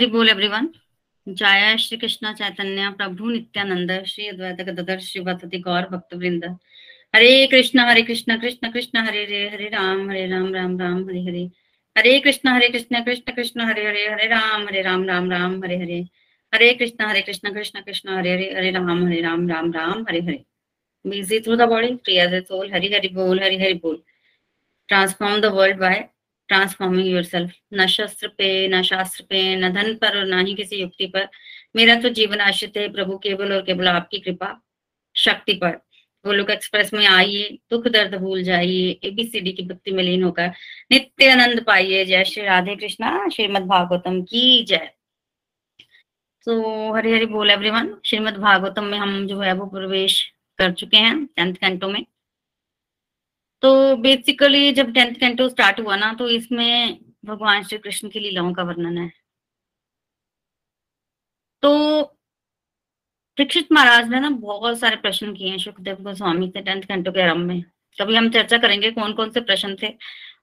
हरि हरि बोल एवरीवन जय श्री कृष्ण चैतन्य, प्रभु नित्यानंद, श्री अद्वैत गदधर श्रीवती गौर भक्त वृंद Hare Krishna Hare Krishna Krishna Krishna, Hare Hare Hare Ram Hare Ram Ram Ram, Hare Hare. Hare Krishna Hare Krishna Krishna Krishna, Hare Hare Hare Ram Hare Ram Ram Ram, Hare Hare. Hare Krishna Hare Krishna Krishna Krishna, Hare Hare Hare Ram Hare Ram Ram Ram, Hare Hare. The body free as a soul hari hari bol hari hari bol transform the world by transforming yourself न शस्त्र पे न शास्त्र पे न धन पर और न ही किसी युक्ति पर मेरा तो जीवन आश्रित है प्रभु केवल और केवल आपकी कृपा शक्ति पर गोलोक एक्सप्रेस में आइए दुख दर्द भूल जाइए एबीसीडी की भक्ति में लीन होकर नित्य आनंद पाइए जय श्री राधे कृष्णा श्रीमद भागवतम की जय तो हरि हरि बोल एवरीवन श्रीमद भागवतम में हम जो है वो प्रवेश कर चुके हैं टेंथ कैंटो में तो बेसिकली जब टेंथ कैंटो स्टार्ट हुआ ना तो इसमें भगवान श्री कृष्ण की लीलाओं का वर्णन है। तो दीक्षित महाराज ने ना बहुत सारे प्रश्न किए हैं सुखदेव गोस्वामी से टेंथ कैंटो के आरंभ में। कभी हम चर्चा करेंगे कौन कौन से प्रश्न थे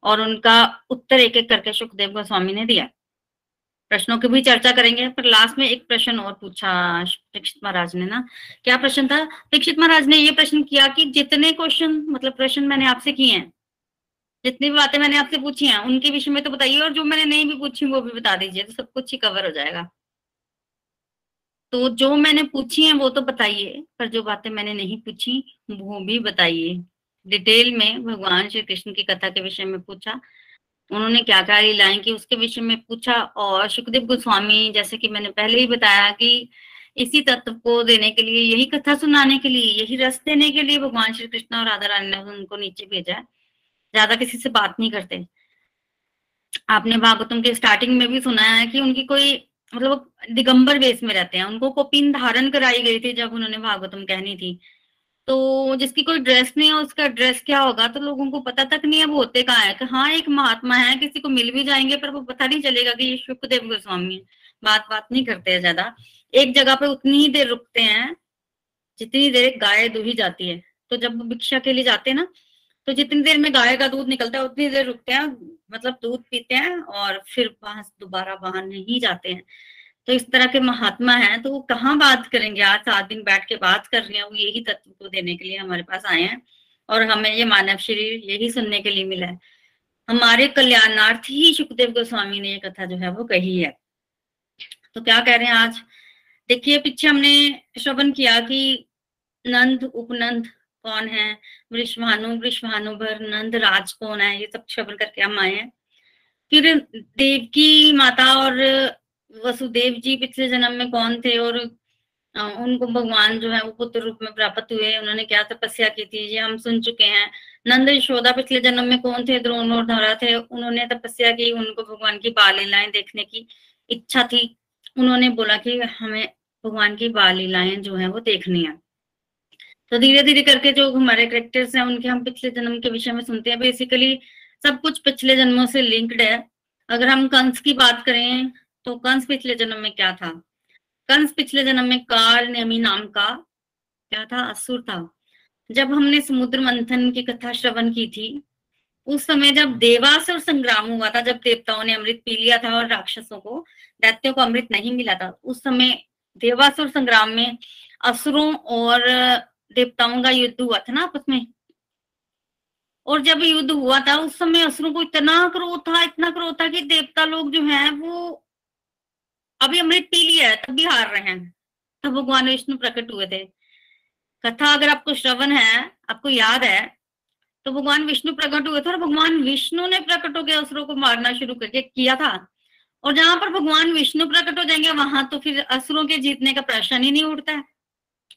और उनका उत्तर एक एक करके सुखदेव गोस्वामी ने दिया। प्रश्नों की भी चर्चा करेंगे। पर लास्ट में एक प्रश्न और पूछा दीक्षित महाराज ने ना। क्या प्रश्न था? दीक्षित महाराज ने ये प्रश्न किया कि जितने क्वेश्चन मतलब प्रश्न मैंने आपसे किए हैं, जितनी भी बातें मैंने आपसे पूछी हैं, उनके विषय में तो बताइए और जो मैंने नहीं भी पूछी वो भी बता दीजिए तो सब कुछ ही कवर हो जाएगा। तो जो मैंने पूछी है वो तो बताइए, पर जो बातें मैंने नहीं पूछी, वो भी बताइए। डिटेल में भगवान श्री कृष्ण की कथा के विषय में पूछा। उन्होंने क्या क्या लीलाएँ की उसके विषय में पूछा और सुखदेव गोस्वामी, जैसे कि मैंने पहले ही बताया कि इसी तत्व को देने के लिए, यही कथा सुनाने के लिए, यही रस देने के लिए भगवान श्री कृष्ण और राधा रानी ने उनको नीचे भेजा है। ज़्यादा किसी से बात नहीं करते। आपने भागवतम के स्टार्टिंग में भी सुना है कि उनकी कोई मतलब दिगंबर वेश में रहते हैं। उनको कोपिन धारण कराई गई थी जब उन्होंने भागवतम कहनी थी। तो जिसकी कोई ड्रेस नहीं है, उसका ड्रेस क्या होगा? तो लोगों को पता तक नहीं है वो होते कहाँ है। कि हाँ एक महात्मा है, किसी को मिल भी जाएँगे, पर वो पता नहीं चलेगा कि ये सुखदेव गोस्वामी है। बात बात नहीं करते हैं ज़्यादा। एक जगह पे उतनी ही देर रुकते हैं, जितनी देर गाय दुही जाती है। तो जब भिक्षा के लिए जाते हैं ना तो जितनी देर में गाय का दूध निकलता है, उतनी देर रुकते हैं मतलब दूध पीते हैं और फिर वहाँ दोबारा वहाँ नहीं जाते हैं। तो इस तरह के महात्मा हैं तो वो कहाँ बात करेंगे? आज सात दिन बैठ के बात कर रहे हैं, वो यही तत्व को देने के लिए हमारे पास आए हैं और हमें ये मानव शरीर यही सुनने के लिए मिला है। हमारे कल्याणार्थ ही सुखदेव गोस्वामी ने ये कथा जो है वो कही है। तो क्या कह रहे हैं आज? देखिए, पीछे हमने श्रवण किया कि नंद, उपनंद कौन है? वृषभानु, वृषभानुभर, नंद राज कौन है? ये सब श्रवण करके हम आए हैं। फिर देव की माता और वसुदेव जी पिछले जन्म में कौन थे? और उनको भगवान जो है वो पुत्र रूप में प्राप्त हुए। उन्होंने क्या तपस्या की थी? ये हम सुन चुके हैं। नंद यशोदा पिछले जन्म में कौन थे? द्रोण और धरा थे। उन्होंने तपस्या की, उनको भगवान की बाल लीलाएँ देखने की इच्छा थी। उन्होंने बोला कि हमें भगवान की बाल लीलाएँ जो है वो देखनी है। तो धीरे धीरे करके जो हमारे करेक्टर्स हैं, उनके हम पिछले जन्म के विषय में सुनते हैं। बेसिकली सब कुछ पिछले जन्मों से लिंक्ड है। अगर हम कंस की बात करें तो कंस पिछले जन्म में क्या था? कंस पिछले जन्म में काल नेमी नाम का क्या था? असुर था। जब हमने समुद्र मंथन की कथा श्रवण की थी, उस समय जब देवासुर संग्राम हुआ था, जब देवताओं ने अमृत पी लिया था और राक्षसों को, दैत्यों को अमृत नहीं मिला था, उस समय देवासुर संग्राम में असुरों और देवताओं का युद्ध हुआ था ना आपस में? और जब युद्ध हुआ था, उस समय असुरों को इतना क्रोध था, इतना क्रोध था कि देवता लोग जो है, वो अभी अमृत पी लिया है, तब भी हार रहे हैं। तब भगवान विष्णु प्रकट हुए थे। कथा अगर आपको श्रवण है, आपको याद है तो भगवान विष्णु प्रकट हुए थे और भगवान विष्णु ने प्रकट होकर असुरों को मारना शुरू करके किया था। और जहाँ पर भगवान विष्णु प्रकट हो जाएँगे, वहाँ तो फिर असुरों के जीतने का प्रश्न ही नहीं उठता है।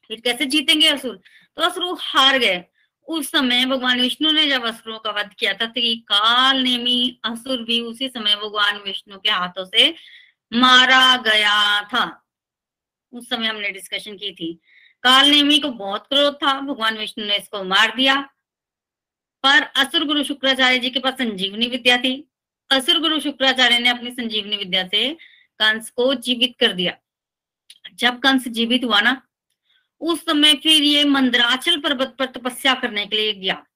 फिर कैसे जीतेंगे असुर? तो असुर हार गए। उस समय भगवान विष्णु ने जब असुरों का वध किया था तो काल नेमी असुर भी उसी समय भगवान विष्णु के हाथों से मारा गया था। उस समय हमने डिस्कशन की थी। काल नेमी को बहुत क्रोध था। भगवान विष्णु ने इसको मार दिया। पर असुर गुरु शुक्राचार्य जी के पास संजीवनी विद्या थी। असुर गुरु शुक्राचार्य ने अपनी संजीवनी विद्या से कंस को जीवित कर दिया। जब कंस जीवित हुआ ना, उस समय फिर ये मंदराचल पर्वत पर तपस्या करने के लिए गया।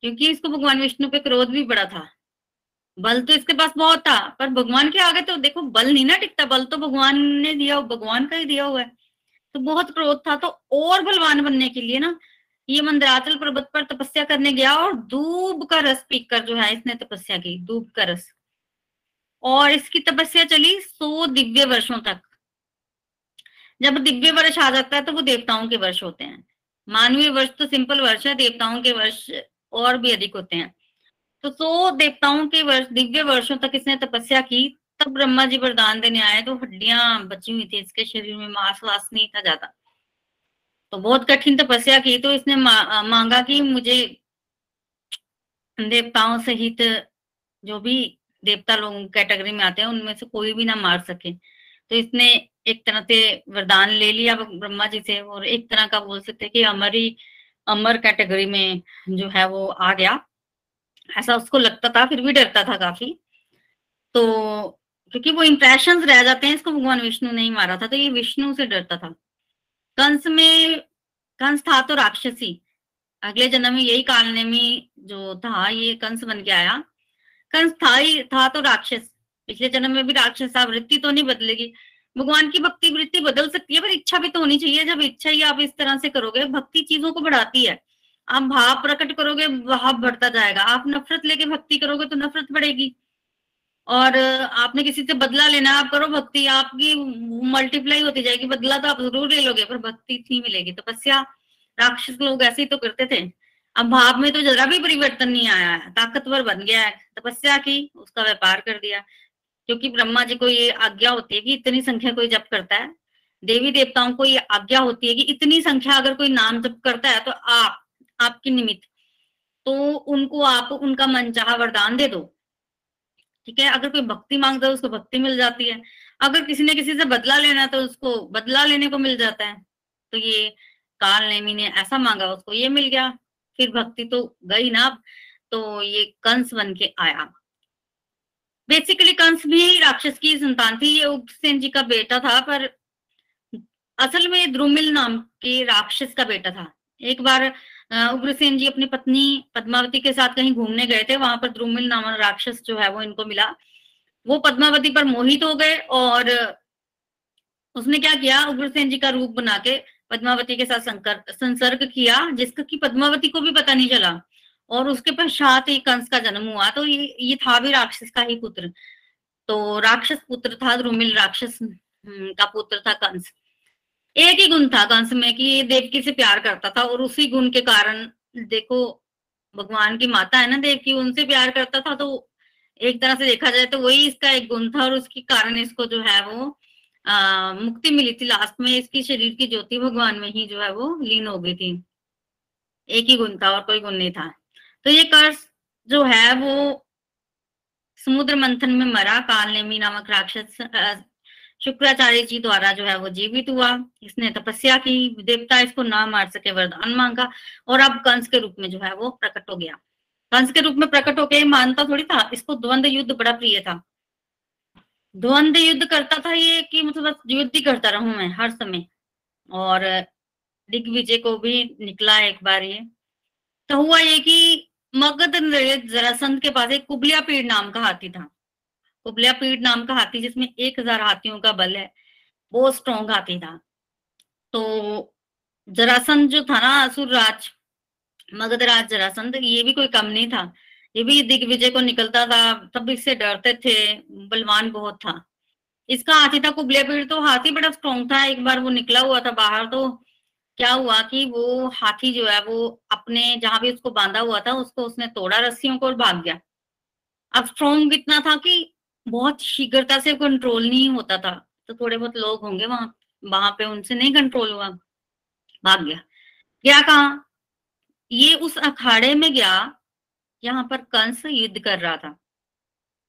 क्योंकि इसको भगवान विष्णु पे क्रोध भी बड़ा था। बल तो इसके पास बहुत था, पर भगवान के आगे तो देखो बल नहीं ना टिकता, बल तो भगवान ने दिया भगवान का ही दिया हुआ है। तो बहुत क्रोध था तो और बलवान बनने के लिए ना, ये मंदराचल पर्वत पर तपस्या करने गया और दूब का रस पीकर जो है, इसने तपस्या की, दूब का रस। और इसकी तपस्या चली सौ दिव्य वर्षों तक। जब दिव्य वर्ष आ जाता है तो वो देवताओं के वर्ष होते हैं। मानवीय वर्ष तो सिंपल वर्ष है, देवताओं के वर्ष और भी अधिक होते हैं। तो सो देवताओं के वर्ष दिव्य वर्षों तक इसने तपस्या की तब ब्रह्मा जी वरदान देने आए तो हड्डियाँ बची हुई थी इसके शरीर में मांस वास नहीं था ज़्यादा। तो बहुत कठिन तपस्या की तो इसने मा, मांगा कि मुझे देवताओं सहित जो भी देवता लोग कैटेगरी में आते हैं उनमें से कोई भी ना मार सके। तो इसने एक तरह से वरदान ले लिया ब्रह्मा जी से और एक तरह का बोल सकते कि अमर ही अमर कैटेगरी में जो है वो आ गया। ऐसा उसको लगता था, फिर भी डरता था काफ़ी। तो क्योंकि वो इंप्रेशन रह जाते हैं, इसको भगवान विष्णु नहीं मारा था तो ये विष्णु से डरता था। कंस में, कंस था तो राक्षसी। अगले जन्म में यही कालने में जो था, ये कंस बन के आया। कंस था ही, था तो राक्षस। पिछले जन्म में भी राक्षस था, वृत्ति तो नहीं बदलेगी। भगवान की भक्ति, वृत्ति बदल सकती है, पर इच्छा भी तो होनी चाहिए। जब इच्छा ही आप इस तरह से करोगे, भक्ति चीज़ों को बढ़ाती है। आप भाव प्रकट करोगे, भाव बढ़ता जाएगा। आप नफरत लेके भक्ति करोगे तो नफरत बढ़ेगी। और आपने किसी से बदला लेना, आप करो भक्ति, आपकी मल्टीप्लाई होती जाएगी। बदला तो आप ज़रूर ले लोगे, पर भक्ति नहीं मिलेगी। तपस्या तो राक्षस लोग ऐसे ही तो करते थे। अब भाव में तो जरा भी परिवर्तन नहीं आया है। ताकतवर बन गया है। तपस्या की, उसका व्यापार कर दिया। क्योंकि ब्रह्मा जी को ये आज्ञा होती है कि इतनी संख्या कोई जप करता है। देवी देवताओं को ये आज्ञा होती है कि इतनी संख्या अगर कोई नाम जप करता है तो आप आपकी निमित्त। तो उनको आप उनका मनचाहा वरदान दे दो। ठीक है? अगर कोई भक्ति माँगता है, उसको भक्ति मिल जाती है। अगर किसी ने किसी से बदला लेना तो उसको बदला लेने को मिल जाता है। तो ये काल नेमी ने ऐसा मांगा, उसको ये मिल गया। फिर भक्ति तो गई ना अब। तो ये कंस बन के आया। बेसिकली कंस भी राक्षस की संतान थी। ये उग्रसेन जी का बेटा था, पर असल में द्रुमिल नाम के राक्षस का बेटा था। एक बार उग्रसेन जी अपनी पत्नी पद्मावती के साथ कहीं घूमने गए थे वहाँ पर द्रुमिल नाम राक्षस जो है वो इनको मिला। वो पद्मावती पर मोहित हो गए और उसने क्या किया उग्रसेन जी का रूप बना के पद्मावती के साथ संसर्ग किया जिसका कि पद्मावती को भी पता नहीं चला और उसके पश्चात ही कंस का जन्म हुआ। तो ये ये था भी राक्षस का ही पुत्र। तो राक्षस पुत्र था द्रुमिल राक्षस हम्म, का पुत्र था कंस। एक ही गुण था कंस में कि देवकी से प्यार करता था और उसी गुण के कारण देखो भगवान की माता है ना देवकी उनसे प्यार करता था तो एक तरह से देखा जाए तो वही इसका एक गुण था और उसके कारण इसको जो है वो आ, मुक्ति मिली थी लास्ट में इसकी शरीर की ज्योति भगवान में ही जो है वो लीन हो गई थी। एक ही गुण था और कोई गुण नहीं था। तो ये कर्ज जो है वो समुद्र मंथन में मरा काल नेमी नामक राक्षस शुक्राचार्य जी द्वारा जो है वो जीवित हुआ। इसने तपस्या की, देवता इसको ना मार सके, वरदान मांगा और अब कंस के रूप में जो है वो प्रकट हो गया। कंस के रूप में प्रकट होके मानता थोड़ी था, इसको द्वंद्व युद्ध बड़ा प्रिय था। द्वंद्व युद्ध करता था ये कि मतलब युद्ध ही करता रहूँ मैं हर समय। और दिग्विजय को भी निकला एक बार ये। तो हुआ ये कि मगध जरासंध के पास एक कुबलिया पीड़ नाम का हाथी था। कुबलिया पीड़ नाम का हाथी जिसमें एक हज़ार हाथियों का बल है, वो स्ट्रॉन्ग हाथी था। तो जरासंध जो था ना असुर राज मगध राज जरासंध, ये भी कोई कम नहीं था। ये भी दिग्विजय को निकलता था, तब इससे डरते थे, बलवान बहुत था। इसका हाथी था कुबलिया पीड़ तो हाथी बड़ा स्ट्रॉन्ग था। एक बार वो निकला हुआ था बाहर तो क्या हुआ कि वो हाथी जो है, वो अपने जहाँ भी उसको बांधा हुआ था, उसको उसने तोड़ा रस्सियों को और भाग गया। अब स्ट्रॉन्ग इतना था कि बहुत शीघ्रता से कंट्रोल नहीं होता था। तो थोड़े बहुत लोग होंगे वहाँ वहाँ पे उनसे नहीं कंट्रोल हुआ। भाग गया। गया कहा? ये उस अखाड़े में गया, यहाँ पर कंस युद्ध कर रहा था।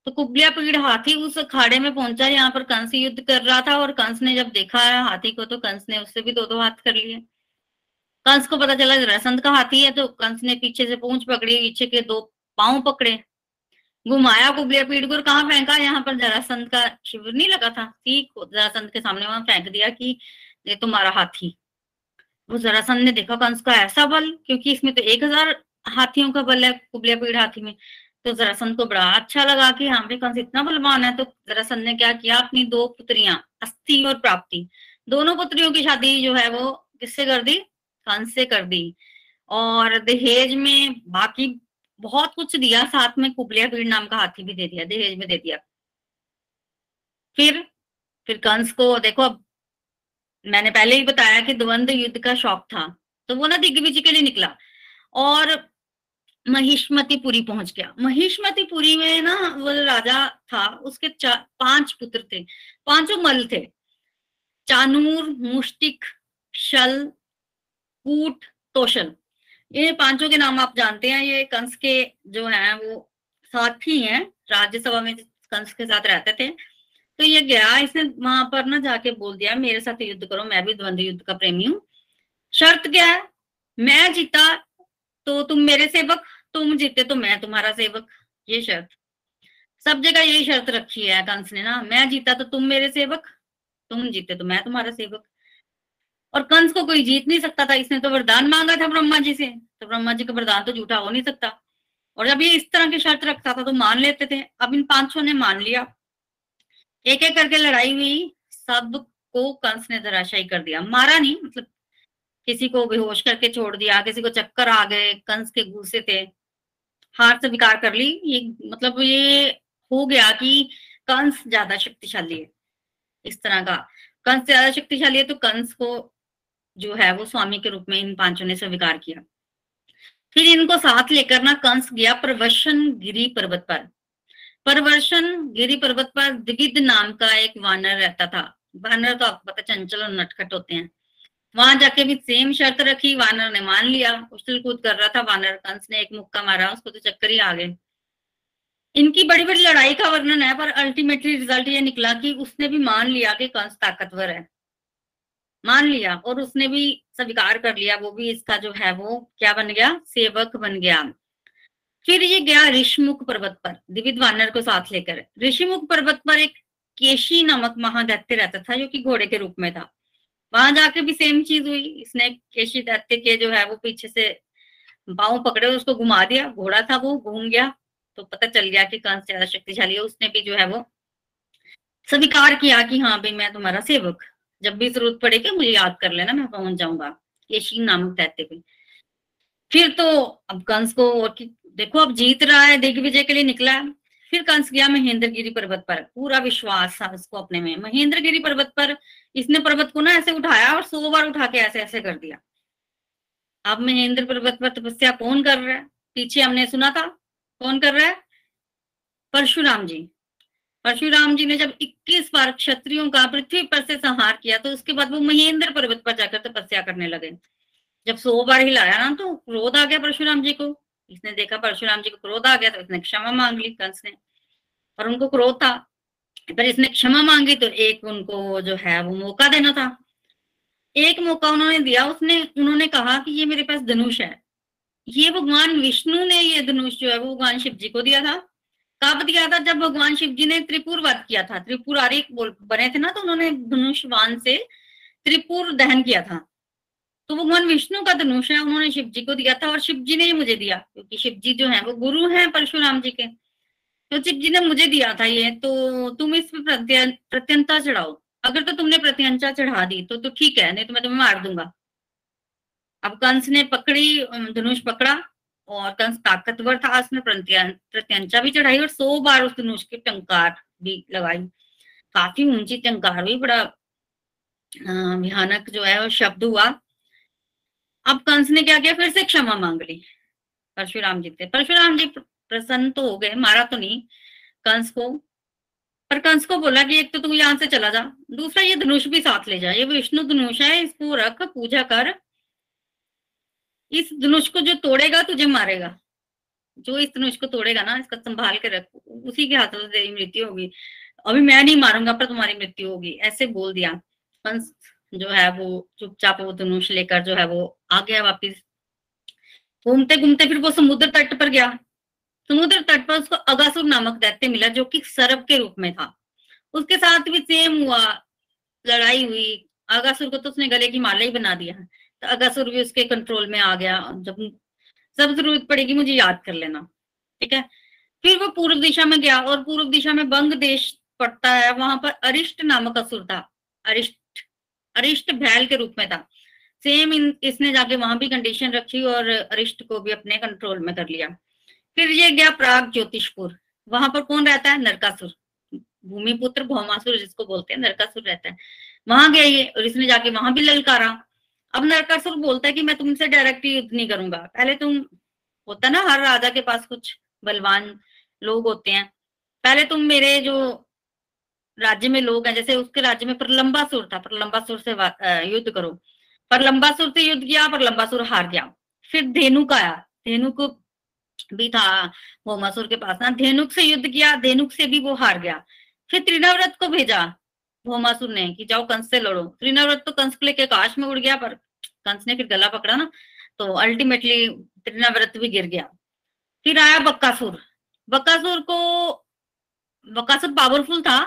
तो कुबलिया पीड़ हाथी उस अखाड़े में पहुँचा, यहाँ पर कंस युद्ध कर रहा था और कंस ने जब देखा हाथी को तो कंस ने उससे भी दो दो हाथ कर लिए। कंस को पता चला, रसंत का हाथी है। तो कंस ने पीछे से पूंछ पकड़ी, पीछे के दो पाँव पकड़े। घुमाया कुबलिया पीड़ को कहाँ फेंका? यहाँ पर जरासंत का शिविर नहीं लगा था? ठीक जरासंत के सामने वहाँ फेंक दिया कि ये तुम्हारा हाथी। वो जरासंत ने देखा कंस का ऐसा बल, क्योंकि इसमें तो एक हज़ार हाथियों का बल है कुबलिया पीड़ हाथी में। तो जरासंत को बड़ा अच्छा लगा कि हाँ भाई, कंस इतना बलवान है। तो जरासंध ने क्या किया? अपनी दो पुत्रियाँ, अस्थि और प्राप्ति। दोनों पुत्रियों की शादी जो है वो किससे कर दी? कंस से कर दी। और दहेज में बाकी बहुत कुछ दिया, साथ में कुबलिया पीड़ नाम का हाथी भी दे दिया, दहेज में दे दिया। फिर फिर कंस को, देखो अब, मैंने पहले ही बताया कि द्वंद्व युद्ध का शौक था तो वो ना दिग्विजय के लिए निकला, और महिष्मतिपुरी पहुँच गया। महिष्मतिपुरी में ना, वो राजा था, उसके पाँच पुत्र थे, पाँचों मल थे। चानूर, मुष्टिक, शल, कूट तोशन ये पाँचों के नाम आप जानते हैं, ये कंस के जो है, वो साथी हैं राज्यसभा में कंस के साथ रहते थे। तो ये गया इसने वहाँ पर ना जाके बोल दिया, मेरे साथ युद्ध करो, मैं भी द्वंद्व युद्ध का प्रेमी हूँ। शर्त क्या है? मैं जीता तो तुम मेरे सेवक, तुम जीते तो मैं तुम्हारा सेवक, ये शर्त। सब जगह यही शर्त रखी है कंस ने ना, मैं जीता तो तुम मेरे सेवक, तुम जीते तो मैं तुम्हारा सेवक। और कंस को कोई जीत नहीं सकता था, इसने तो वरदान मांगा था ब्रह्मा जी से। तो ब्रह्मा जी का वरदान तो झूठा हो नहीं सकता। और जब ये इस तरह की शर्त रखता था तो मान लेते थे। अब इन पाँचों ने मान लिया। एक एक करके लड़ाई हुई। सबको कंस ने धराशाई कर दिया। मारा नहीं मतलब किसी को बेहोश करके छोड़ दिया, किसी को चक्कर आ गए, कंस के गुस्से थे। हार स्वीकार कर ली। ये मतलब ये हो गया कि कंस ज़्यादा शक्तिशाली है। इस तरह का। कंस ज़्यादा शक्तिशाली है तो कंस को जो है वो स्वामी के रूप में इन पाँचों ने स्वीकार किया। फिर इनको साथ लेकर ना कंस गया प्रवशन गिरी पर्वत पर। परवर्षण गिरी पर्वत पर दिगिद नाम का एक वानर रहता था। वानर तो आपको पता चंचल और नटखट होते हैं। वहाँ जाके भी सेम शर्त रखी, वानर ने मान लिया, उछल कूद कर रहा था, वानर कंस ने एक मुक्का मारा, उसको तो चक्कर ही आ गए। इनकी बड़ी बड़ी लड़ाई का वर्णन है, पर अल्टीमेटली रिज़ल्ट ये निकला कि उसने भी मान लिया कि कंस ताकतवर है। मान लिया और उसने भी स्वीकार कर लिया, वो भी इसका जो है वो क्या बन गया? सेवक बन गया। फिर ये गया ऋषमुख पर्वत पर दिविद वानर को साथ लेकर। ऋषिमुख पर्वत पर एक केशी नामक महादैत्य रहता था, जो कि घोड़े के रूप में था। वहाँ जाके भी सेम चीज़ हुई। इसने केशी दैत्य के जो है वो पीछे से बाहू पकड़े उसको घुमा दिया। घोड़ा था वो, घूम गया। तो पता चल गया कि कंस ज़्यादा शक्तिशाली है। उसने भी जो है वो स्वीकार किया कि हाँ भाई, मैं तुम्हारा सेवक। जब भी ज़रूरत पड़ेगी मुझे याद कर लेना, मैं पहुँच जाऊँगा। केशी नामक दैत्य पे। फिर तो अब कंस को और देखो अब जीत रहा है दिग्विजय के लिए निकला है। फिर कंस गया महेंद्रगिरी पर्वत पर। पूरा विश्वास था उसको अपने में। महेंद्रगिरी पर्वत पर इसने पर्वत को ना ऐसे उठाया और सौ बार उठा के ऐसे ऐसे कर दिया। अब महेंद्र पर्वत पर तपस्या कौन कर रहा है? पीछे हमने सुना था। कौन कर रहा है? परशुराम जी। परशुराम जी ने जब 21 बार क्षत्रियों का पृथ्वी पर से संहार किया तो उसके बाद वो महेंद्र पर्वत पर जाकर तपस्या करने लगे। जब सौ बार हिलाया ना तो क्रोध आ गया परशुराम जी को। इसने देखा परशुराम जी को क्रोध आ गया तो इसने क्षमा मांग ली कंस ने। और उनको क्रोध था। पर इसने क्षमा मांगी तो एक उनको जो है, वो मौका देना था। एक मौका उन्होंने दिया। उसने, उन्होंने कहा कि ये मेरे पास धनुष है। ये भगवान विष्णु ने ये धनुष जो है, वो भगवान शिव जी को दिया था। कब दिया था जब भगवान शिव जी ने त्रिपुर वध किया था। त्रिपुरारी बने थे ना तो उन्होंने धनुष वान से त्रिपुर दहन किया था। तो भगवान विष्णु का धनुष है, उन्होंने शिव जी को दिया था और शिव जी ने ही मुझे दिया, क्योंकि शिव जी जो है वो गुरु हैं परशुराम जी के। तो शिव जी ने मुझे दिया था ये तो तुम इस पर प्रत्यंता चढ़ाओ। अगर तो तुमने प्रत्यंचा चढ़ा दी तो तो ठीक है, नहीं तो मैं तुम्हें मार दूँगा। अब कंस ने पकड़ी धनुष पकड़ा और कंस ताकतवर था उसने प्रत्यंचा भी चढ़ाई और सौ बार उस धनुष की टंकार भी लगाई। काफ़ी ऊँची टंकार भी बड़ा भयानक जो है वो शब्द हुआ। अब कंस ने क्या किया? फिर से क्षमा मांग ली। परशुराम जी से। परशुराम जी प्रसन्न तो हो गए, मारा तो नहीं कंस को। पर कंस को बोला कि एक तो तू यहाँ से चला जा, दूसरा ये धनुष भी साथ ले जा, ये विष्णु धनुष है, इसको रख, पूजा कर। इस धनुष को जो तोड़ेगा, तुझे मारेगा। जो इस धनुष को तोड़ेगा ना, इसका संभाल के रख, उसी के हाथों से तेरी मृत्यु होगी। अभी मैं नहीं मारूँगा, पर तुम्हारी मृत्यु होगी, ऐसे बोल दिया। कंस जो है वो चुपचाप वो धनुष लेकर जो है वो आ गया वापिस घूमते घूमते फिर वो समुद्र तट पर गया। समुद्र तट पर उसको अगासुर नामक दैत्य मिला, जो कि सर्प के रूप में था। उसके साथ भी सेम हुआ, लड़ाई हुई। अगासुर को तो उसने गले की माला ही बना दिया। अगासुर भी उसके कंट्रोल में आ गया, जब जब ज़रूरत पड़ेगी मुझे याद कर लेना, ठीक है? फिर वो पूर्व दिशा में गया और पूर्व दिशा में बंग देश पड़ता है, वहाँ पर अरिष्ट नामक असुर था, अरिष्ट अरिष्ट भैल के रूप में था। सेम इन, इसने जाके वहाँ भी कंडीशन रखी और अरिष्ट को भी अपने कंट्रोल में कर लिया। फिर ये गया प्राग ज्योतिषपुर, वहाँ पर कौन रहता है? नरकासुर, भूमिपुत्र भौमासुर जिसको बोलते हैं, नरकासुर रहता है। वहाँ गया ये और इसने जाके वहाँ भी ललकारा। अब नरकासुर बोलता है कि मैं तुमसे डायरेक्ट युद्ध नहीं करूँगा। पहले तुम, होता ना, हर राजा के पास कुछ बलवान लोग होते हैं। पहले तुम मेरे जो राज्य में लोग हैं, जैसे उसके राज्य में प्रलंबासुर था प्रलंबासुर से युद्ध करो। प्रलंबासुर से युद्ध किया प्रलंबासुर हार गया। फिर धेनुक आया। धेनुक भी था वो मसूर के पास ना धेनुक से युद्ध किया, धेनुक से भी वो हार गया। फिर त्रिनाव्रत को भेजा भोमासुर ने कि जाओ कंस से लड़ो। त्रिनवरत तो कंस को लेके आकाश में उड़ गया, पर कंस ने फिर गला पकड़ा ना तो अल्टीमेटली त्रिनवरत भी गिर गया। फिर आया बक्कासुर। बक्कासुर को, बक्कासुर पावरफुल था।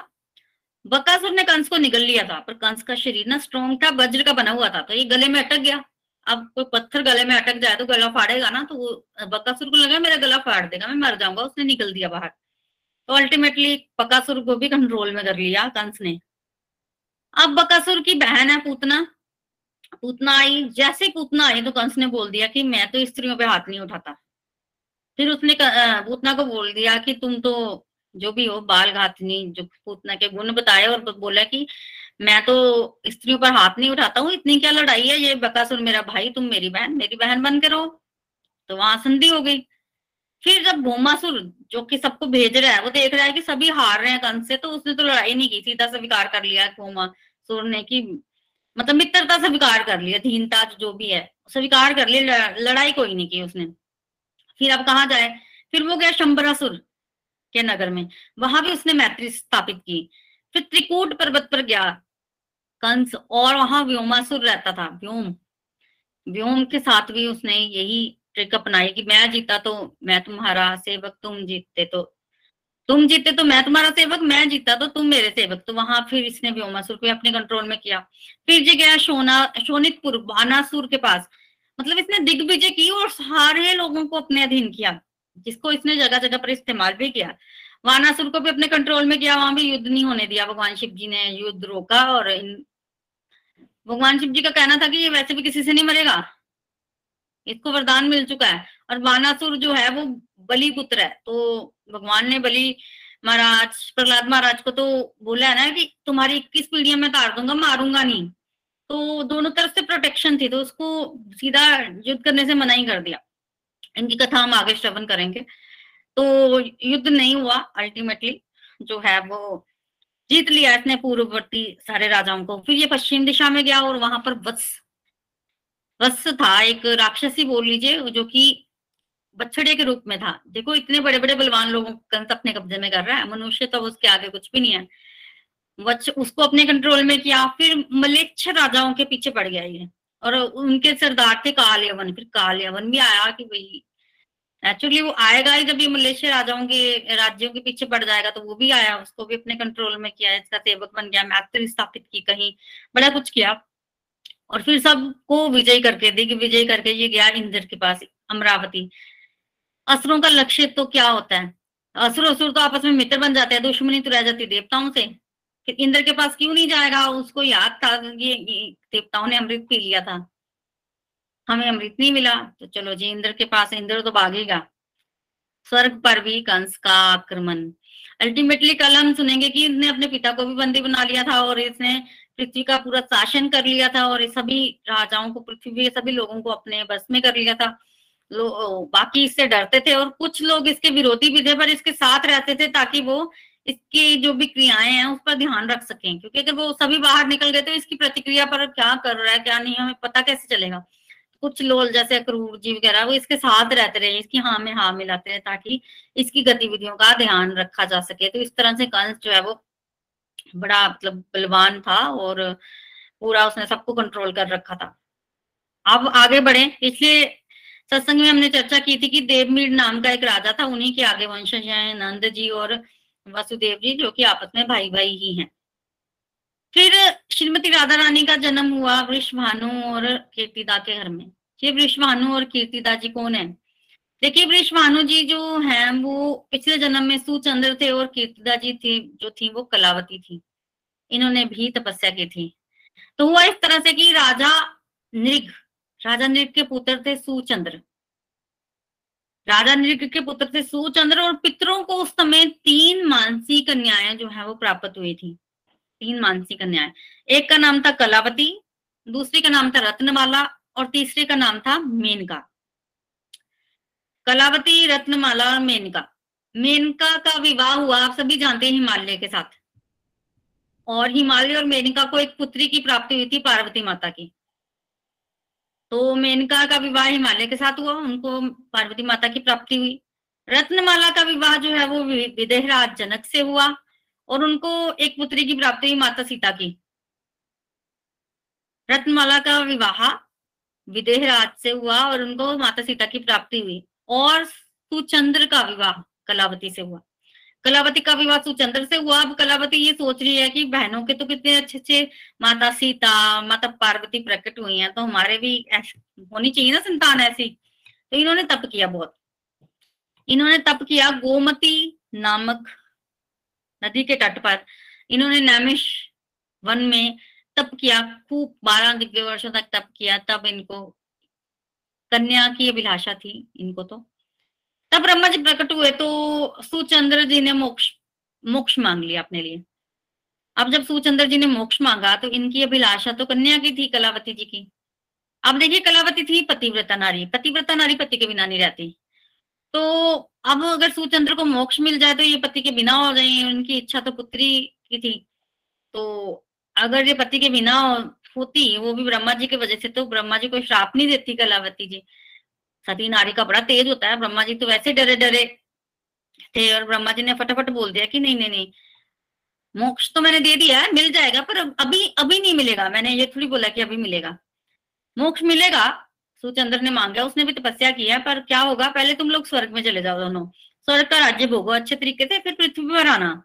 बक्कासुर ने कंस को निगल लिया था, पर कंस का शरीर ना स्ट्रॉन्ग था, वज्र का बना हुआ था तो ये गले में अटक गया। अब कोई पत्थर गले में अटक जाए तो गला फाड़ेगा ना तो वो बकासुर को लगा मेरा गला फाड़ देगा, मैं मर जाऊँगा, उसने निकल दिया बाहर। तो अल्टीमेटली बकासुर को भी कंट्रोल में कर लिया कंस ने। अब बकासुर की बहन है पूतना। पूतना आई जैसे पूतना आई तो कंस ने बोल दिया कि मैं तो स्त्रियों पे हाथ नहीं उठाता। फिर उसने पूतना को बोल दिया कि तुम तो जो भी हो, बाल घातनी, जो पूतना के गुण बताए और बोला कि मैं तो स्त्रियों पर हाथ नहीं उठाता हूँ, इतनी क्या लड़ाई है, ये बकासुर मेरा भाई, तुम मेरी बहन मेरी बहन बन के रहो। तो वहाँ संधि हो गई। फिर जब भोमासुर, जो कि सबको भेज रहा है, वो देख रहा है कि सभी हार रहे हैं कंस से तो उसने तो लड़ाई नहीं की, सीधा स्वीकार कर लिया भोमासुर ने कि मतलब मित्रता स्वीकार कर लिया धीनता जो भी है, स्वीकार कर लिया लड़ाई कोई नहीं की उसने। फिर अब कहा जाए? फिर वो गया शंबरासुर के नगर में। वहाँ भी उसने मैत्री स्थापित की। फिर त्रिकूट पर्वत पर गया। कंस और वहाँ व्योमासुर रहता था, व्योम। व्योम के साथ भी उसने यही ट्रिक अपनाई कि मैं जीता तो मैं तुम्हारा सेवक, तुम जीतते तो तुम जीते तो मैं तुम्हारा सेवक, मैं जीता तो तुम मेरे सेवक। तो वहाँ फिर इसने व्योमासुर को अपने कंट्रोल में किया। फिर जो गया शोना, शोनितपुर बानासुर के पास। मतलब इसने दिग्विजय की और सारे लोगों को अपने अधीन किया, जिसको इसने जगह जगह पर इस्तेमाल भी किया। वानासुर को भी अपने कंट्रोल में किया, वहाँ भी युद्ध नहीं होने दिया। भगवान शिव जी ने युद्ध रोका और इन भगवान शिव जी का कहना था कि ये वैसे भी किसी से नहीं मरेगा। इसको वरदान मिल चुका है। और वानासुर जो है वो बलि पुत्र है। तो भगवान ने बलि महाराज, प्रहलाद महाराज को तो बोला है ना कि तुम्हारी इक्कीस पीढ़ियाँ मैं तार दूँगा, मारूँगा नहीं। तो दोनों तरफ़ से प्रोटेक्शन थी तो उसको सीधा युद्ध करने से मना ही कर दिया। इनकी कथा हम आगे श्रवण करेंगे। तो युद्ध नहीं हुआ अल्टीमेटली जो है वो जीत लिया इसने पूर्ववर्ती सारे राजाओं को। फिर ये पश्चिम दिशा में गया और वहाँ पर वत्स वत्स था एक राक्षसी बोल लीजिए, जो कि बछड़े के रूप में था। देखो, इतने बड़े बड़े बलवान लोगों को अपने कब्जे में कर रहा है। मनुष्य तो उसके आगे कुछ भी नहीं है। वत्स उसको अपने कंट्रोल में किया, फिर मलेच्छ राजाओं के पीछे पड़ गया ये। और उनके सरदार थे काल फिर काल भी आया कि भाई एक्चुअली वो आएगा ही जब ये मलेशिया राजाओं के, राज्यों के पीछे पड़ जाएगा तो वो भी आया। उसको भी अपने कंट्रोल में किया, इसका सेवक बन गया, मैत्री स्थापित की कहीं, बड़ा कुछ किया। और फिर सबको विजय करके दी कि विजय करके ये गया इंद्र के पास, अमरावती। असुरों का लक्ष्य तो क्या होता है? असुर असुर तो आपस में मित्र बन जाते हैं, दुश्मनी तो रह जाती देवताओं से। फिर इंद्र के पास क्यों नहीं जाएगा? उसको याद था ये देवताओं ने अमृत पी लिया था। हमें अमृत नहीं मिला तो चलो जी, इंद्र के पास, इंद्र तो भागेगा। स्वर्ग पर भी कंस का आक्रमण। अल्टीमेटली कल हम सुनेंगे कि इसने अपने पिता को भी बंदी बना लिया था और इसने पृथ्वी का पूरा शासन कर लिया था और सभी राजाओं को, पृथ्वी के सभी लोगों को अपने बस में कर लिया था। बाकी इससे डरते थे और कुछ लोग इसके विरोधी भी थे, पर इसके साथ रहते थे ताकि वो इसकी जो भी क्रियाएँ हैं उस पर ध्यान रख सकें। क्योंकि अगर वो सभी बाहर निकल गए तो इसकी प्रतिक्रिया पर क्या कर रहा है, क्या नहीं, हमें पता कैसे चलेगा? कुछ लोग जैसे अक्रूर जी वगैरह, वो इसके साथ रहते रहे, इसकी हाँ में हाँ मिलाते रहे ताकि इसकी गतिविधियों का ध्यान रखा जा सके। तो इस तरह से कंस जो है वो बड़ा मतलब बलवान था और पूरा उसने सबको कंट्रोल कर रखा था। अब आगे बढ़े, इसलिए सत्संग में हमने चर्चा की थी कि देवमीर नाम का एक राजा था, उन्हीं के आगे वंशज हैं नंद जी और वसुदेव जी, जो कि आपस में भाई भाई ही हैं। फिर श्रीमती राधा रानी का जन्म हुआ वृषभानु और कीर्तिदा के घर में। ये वृषभानु और कीर्तिदा जी कौन है? देखिए, वृषभानु जी जो हैं, वो पिछले जन्म में सुचंद्र थे और कीर्तिदा जी थी, जो थी, वो कलावती थी। इन्होंने भी तपस्या की थी। तो हुआ इस तरह से कि राजा नृग राजा नृग के पुत्र थे सुचंद्र। राजा नृग के पुत्र थे सुचंद्र और पितरों को उस समय तीन मानसी कन्याएँ जो है वो प्राप्त हुई थी। तीन मानसी कन्याएँ। एक का नाम था कलावती, दूसरी का नाम था रत्नमाला और तीसरे का नाम था मेनका। कलावती, रत्नमाला और मेनका। मेनका का विवाह हुआ, आप सभी जानते हैं हिमालय के साथ। और हिमालय और मेनका को एक पुत्री की प्राप्ति हुई थी पार्वती माता की। तो मेनका का विवाह हिमालय के साथ हुआ, उनको पार्वती माता की प्राप्ति हुई। रत्नमाला का विवाह जो है वो विदेहराज जनक से हुआ और उनको एक पुत्री की प्राप्ति हुई, माता सीता की। रत्नमाला का विवाह विदेहराज से हुआ और उनको माता सीता की प्राप्ति हुई और सुचंद्र का विवाह कलावती से हुआ। कलावती का विवाह सुचंद्र से हुआ। अब कलावती ये सोच रही है कि बहनों के तो कितने अच्छे अच्छे माता सीता, माता पार्वती प्रकट हुई हैं तो हमारे भी होनी चाहिए ना संतान ऐसी। तो इन्होंने तप किया बहुत। इन्होंने तप किया गोमती नामक नदी के तट पर। इन्होंने नैमिश वन में तप किया, खूब बारह दिव्य वर्षों तक तप किया, तब इनको कन्या की अभिलाषा थी इनको तो। तब ब्रह्मा जी प्रकट हुए तो सुचंद्र जी ने मोक्ष मोक्ष मांग लिया अपने लिए। अब जब सुचंद्र जी ने मोक्ष मांगा तो इनकी अभिलाषा तो कन्या की थी, कलावती जी की। अब देखिए, कलावती थी पतिव्रता नारी पतिव्रता नारी पति के बिना नहीं रहती। तो अब अगर सुचंद्र को मोक्ष मिल जाए तो ये पति के बिना हो जाए उनकी इच्छा तो पुत्री की थी। तो अगर ये पति के बिना होती, वो भी ब्रह्मा जी की वजह से तो ब्रह्मा जी को श्राप नहीं देती कलावती जी। सती नारी का बड़ा तेज होता है, ब्रह्मा जी तो वैसे डरे डरे थे और ब्रह्मा जी ने फटाफट बोल दिया कि नहीं नहीं नहीं। मोक्ष तो मैंने दे दिया है, मिल जाएगा, पर अभी अभी नहीं मिलेगा। मैंने ये थोड़ी बोला कि अभी मिलेगा। मोक्ष मिलेगा, सुचंद्र ने मांगा, उसने भी तपस्या की है, पर क्या होगा, पहले तुम लोग स्वर्ग में चले जाओ दोनों। स्वर्ग का राज्य भोगो, अच्छे तरीके से, फिर पृथ्वी पर आना।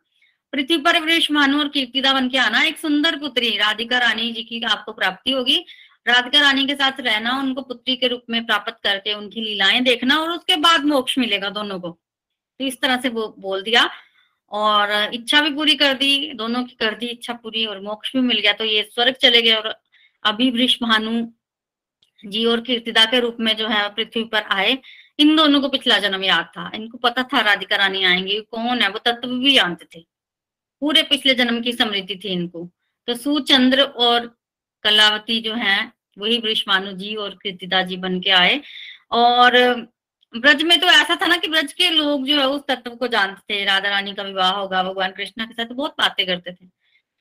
पृथ्वी पर वृक्ष मानु और कीर्तिदा बन के आना, एक सुंदर पुत्री, राधिका रानी जी की आपको प्राप्ति होगी। राधिका रानी के साथ रहना, उनको पुत्री के रूप में प्राप्त करके उनकी लीलाएँ देखना और उसके बाद मोक्ष मिलेगा दोनों को। तो इस तरह से वो बोल दिया और इच्छा भी पूरी कर दी, दोनों की कर दी इच्छा पूरी और मोक्ष भी मिल गया। तो ये स्वर्ग चले गए और अभी भानु जी और कीर्तिदा के रूप में जो है पृथ्वी पर आए। इन दोनों को पिछला जन्म याद था। इनको पता था राधिका रानी आएँगी, कौन है? वो तत्व भी जानते थे। पूरे पिछले जन्म की समृद्धि थी इनको। तो सुचंद्र और कलावती जो है, वही वृषमानु जी और कृतिदा जी बन के आए। और ब्रज में तो ऐसा था ना कि ब्रज के लोग जो है, उस तत्व को जानते थे। राधा रानी का विवाह होगा, भगवान कृष्णा के साथ तो बहुत बातें करते थे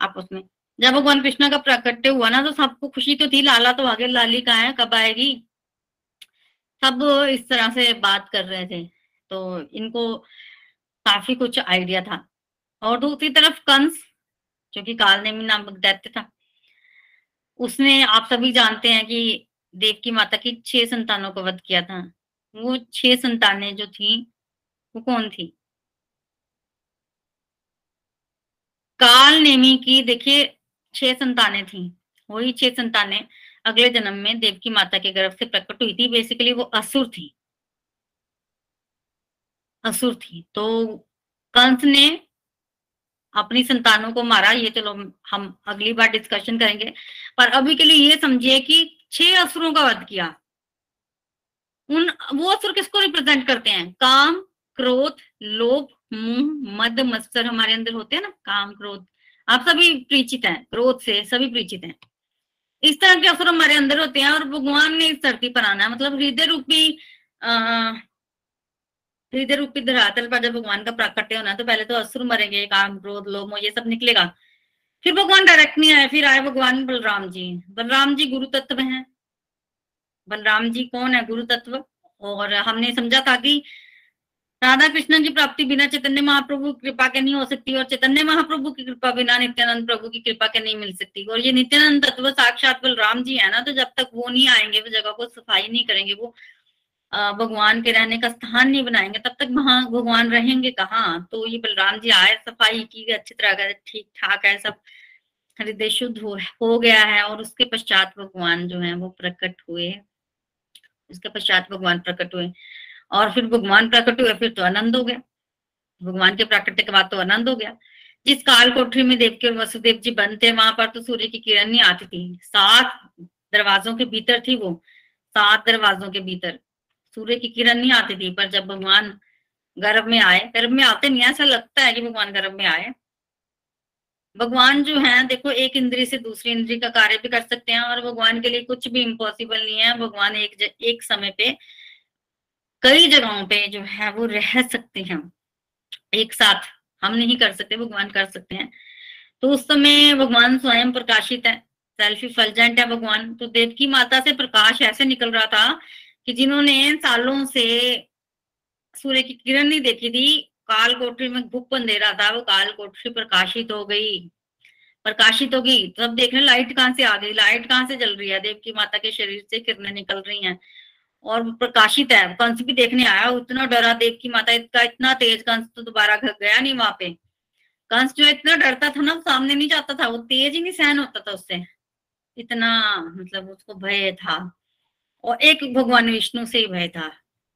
आपस में। जब भगवान कृष्णा का प्राकट्य हुआ ना तो सबको खुशी तो थी, लाला तो आगे, लाली का है, कब आएगी? सब इस तरह से बात कर रहे थे। तो इनको काफ़ी कुछ आइडिया था। और दूसरी तरफ़ कंस, जो कि कालनेमी नामक दैत्य था उसने, आप सभी जानते हैं कि देव की माता की छह संतानों को वध किया था। वो छह संतानें जो थी, वो कौन थी? काल नेमी की, देखिए, छह संतानें थी। वही छह संतानें अगले जन्म में देव की माता के गर्भ से प्रकट हुई थी। बेसिकली वो असुर थी। असुर थी। तो कंस ने अपनी संतानों को मारा, ये चलो हम अगली बार डिस्कशन करेंगे। पर अभी के लिए ये समझिए कि छह असुरों का वध किया। उन, वो असुर किसको रिप्रेजेंट करते हैं? काम, क्रोध, लोभ, मुँह, मद, मत्सर हमारे अंदर होते हैं ना? काम, क्रोध। आप सभी परिचित हैं, क्रोध से सभी परिचित हैं। इस तरह के अवसर हमारे अंदर होते हैं और भगवान ने इस धरती पर आना है। मतलब हृदय रूपी हृदय रूपी धरातल पर जब भगवान का प्राकट्य होना तो पहले तो असुर मरेंगे काम क्रोध लोमो ये सब निकलेगा। फिर भगवान डायरेक्ट नहीं आए, फिर आए भगवान बलराम जी। बलराम जी गुरु तत्व हैं। बलराम जी कौन है? गुरु तत्व और हमने समझा था कि राधा कृष्ण की प्राप्ति बिना चैतन्य महाप्रभु की कृपा के नहीं हो सकती, और चैतन्य महाप्रभु की कृपा बिना नित्यानंद प्रभु की कृपा के नहीं मिल सकती। और ये नित्यानंद तत्व साक्षात बलराम जी है ना तो जब तक वो नहीं आएँगे, वो जगह को सफ़ाई नहीं करेंगे, वो भगवान के रहने का स्थान नहीं बनाएँगे तब तक वहाँ भगवान रहेंगे कहाँ? तो ये बलराम जी आए सफ़ाई की अच्छी तरह ठीक ठाक है सब हृदय शुद्ध हो, हो गया है और उसके पश्चात भगवान जो है वो प्रकट हुए। उसके पश्चात भगवान प्रकट हुए और फिर भगवान प्रकट हुए फिर तो आनंद हो गया। भगवान के प्राकृतिक के बाद तो आनंद हो गया। जिस काल कोठरी में देव के वसुदेव जी बनते वहाँ पर तो सूर्य की किरण नहीं आती थी। सात दरवाजों के भीतर थी वो सात दरवाजों के भीतर। सूर्य की किरण नहीं आती थी पर जब भगवान गर्भ में आए गर्भ में आते नहीं ऐसा लगता है कि भगवान गर्भ में आए। भगवान जो है देखो एक इंद्री से दूसरी इंद्री का कार्य भी कर सकते हैं और भगवान के लिए कुछ भी इम्पॉसिबल नहीं है। भगवान एक ज, एक समय पे कई जगहों पे जो है वो रह सकते हैं। एक साथ हम नहीं कर सकते भगवान कर सकते हैं। तो उस समय भगवान स्वयं प्रकाशित है सेल्फी फलजेंट है भगवान। तो देव की माता से प्रकाश ऐसे निकल रहा था कि जिन्होंने सालों से सूर्य की किरण नहीं देखी थी काल कोठरी में भूप अंधेरा था, वो काल कोठरी प्रकाशित हो गई। प्रकाशित होगी तो अब देख रहे लाइट कहाँ से आ गई? लाइट कहाँ से जल रही है? देव की माता के शरीर से किरणें निकल रही हैं। और प्रकाशित है कंस भी देखने आया उतना डरा, देव की माता इसका इतना तेज, कंस तो दोबारा घर गया नहीं वहाँ पे। कंस जो इतना डरता था ना सामने नहीं जाता था, वो तेज ही नहीं सहन होता था उससे। इतना मतलब उसको भय था। और एक भगवान विष्णु से ही भय था,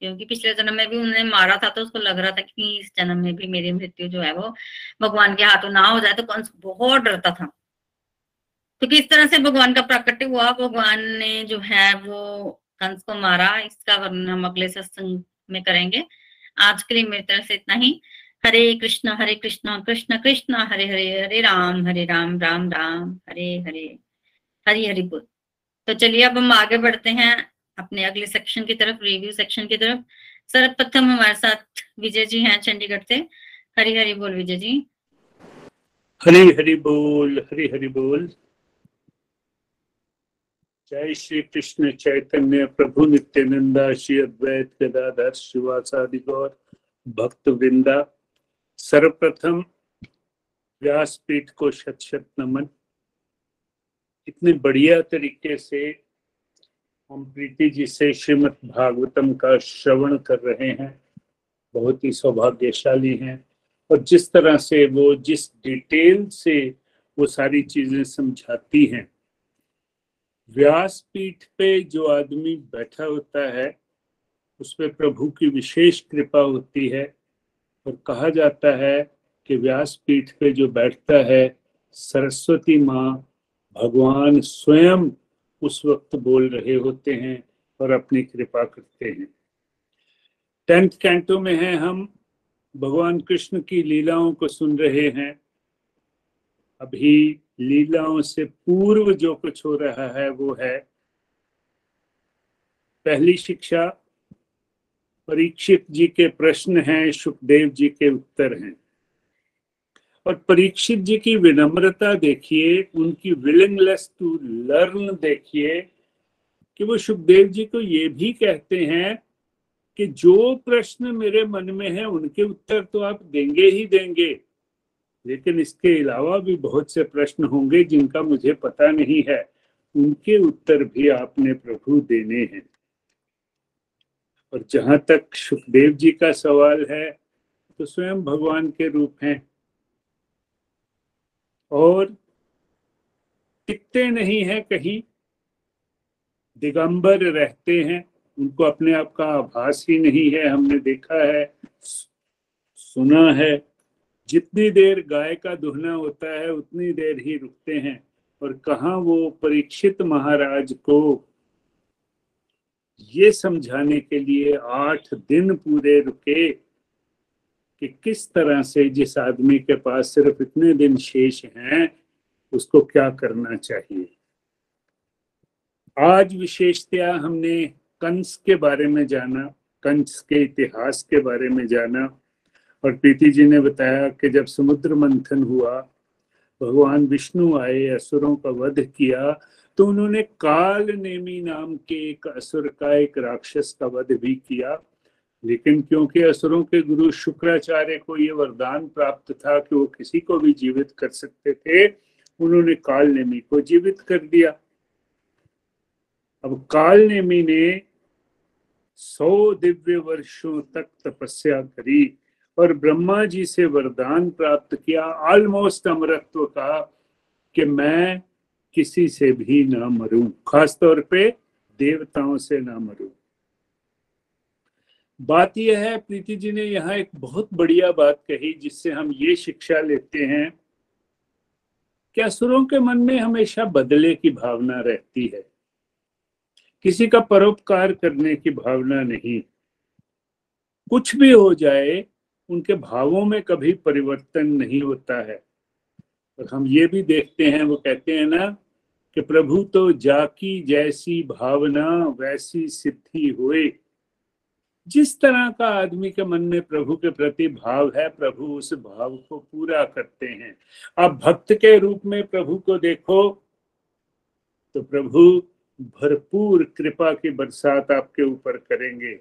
क्योंकि पिछले जन्म में भी उन्होंने मारा था तो उसको लग रहा था कि इस जन्म में भी मेरी मृत्यु जो है वो भगवान के हाथों ना हो जाए तो कंस बहुत डरता था। तो किस तरह से भगवान का प्राकट्य हुआ, भगवान ने जो है वो कंस को मारा, इसका वर्णन हम अगले सत्संग में करेंगे। आज के लिए मेरी तरफ़ से इतना ही। हरे कृष्ण हरे कृष्ण कृष्ण कृष्ण, हरे हरे हरे राम हरे राम राम राम, हरे हरे, हरि हरि बोल। तो चलिए अब हम आगे बढ़ते हैं। अपने अगले सेक्शन की तरफ़ रिव्यू सेक्शन की तरफ़। सर्वप्रथम हमारे साथ विजय जी हैं चंडीगढ़ से। हरी हरी बोल विजय जी। हरी हरी बोल, हरी हरी बोल। जय श्री कृष्ण चैतन्य प्रभु नित्यानंदा, श्री अद्वैत गदाधर शिवासादि गौर, भक्त वृंदा। सर्वप्रथम व्यासपीठ को शत शत नमन। इतने बढ़िया तरीके से हम प्रीति जी से श्रीमद भागवतम का श्रवण कर रहे हैं। बहुत ही सौभाग्यशाली हैं। और जिस तरह से वो, जिस डिटेल से वो सारी चीज़ें समझाती हैं, व्यासपीठ पे जो आदमी बैठा होता है, उस पर प्रभु की विशेष कृपा होती है। और कहा जाता है कि व्यासपीठ पे जो बैठता है, सरस्वती माँ भगवान स्वयं उस वक्त बोल रहे होते हैं और अपनी कृपा करते हैं। टेंथ कैंटो में है हम। भगवान कृष्ण की लीलाओं को सुन रहे हैं। अभी लीलाओं से पूर्व जो कुछ हो रहा है वो है। पहली शिक्षा, परीक्षित जी के प्रश्न हैं, सुखदेव जी के उत्तर हैं। और परीक्षित जी की विनम्रता देखिए, उनकी विलिंगलेस टू लर्न देखिए, कि वो सुखदेव जी को ये भी कहते हैं कि जो प्रश्न मेरे मन में है, उनके उत्तर तो आप देंगे ही देंगे। लेकिन इसके अलावा भी बहुत से प्रश्न होंगे जिनका मुझे पता नहीं है। उनके उत्तर भी आपने प्रभु देने हैं। और जहाँ तक सुखदेव जी का सवाल है तो स्वयं भगवान के रूप हैं। और टिकते नहीं है कहीं, दिगंबर रहते हैं, उनको अपने आप का आभास ही नहीं है, हमने देखा है, सुना है, जितनी देर गाय का दुहना होता है, उतनी देर ही रुकते हैं, और कहा वो परीक्षित महाराज को? ये समझाने के लिए आठ दिन पूरे रुके कि किस तरह से जिस आदमी के पास सिर्फ़ इतने दिन शेष हैं, उसको क्या करना चाहिए? आज विशेषतया हमने कंस के बारे में जाना, कंस के इतिहास के बारे में जाना, और प्रीति जी ने बताया कि जब समुद्र मंथन हुआ, भगवान विष्णु आए, असुरों का वध किया तो उन्होंने काल नेमी नाम के एक असुर का एक राक्षस का वध भी किया। लेकिन क्योंकि असुरों के गुरु शुक्राचार्य को ये वरदान प्राप्त था कि वो किसी को भी जीवित कर सकते थे, उन्होंने काल नेमी को जीवित कर दिया। अब काल नेमी ने सौ दिव्य वर्षों तक तपस्या करी और ब्रह्मा जी से वरदान प्राप्त किया। ऑलमोस्ट अमरत्व का कि मैं किसी से भी ना मरूं खास तौर पे देवताओं से ना मरूं। बात यह है, प्रीति जी ने यहाँ एक बहुत बढ़िया बात कही जिससे हम ये शिक्षा लेते हैं, कि असुरों के मन में हमेशा बदले की भावना रहती है। किसी का परोपकार करने की भावना नहीं। कुछ भी हो जाए, उनके भावों में कभी परिवर्तन नहीं होता है। और हम ये भी देखते हैं, वो कहते हैं ना, कि प्रभु तो जाकी जैसी भावना, वैसी सिद्धि हुए। जिस तरह का आदमी के मन में प्रभु के प्रति भाव है, प्रभु उस भाव को पूरा करते हैं। आप भक्त के रूप में प्रभु को देखो तो प्रभु भरपूर कृपा की बरसात आपके ऊपर करेंगे।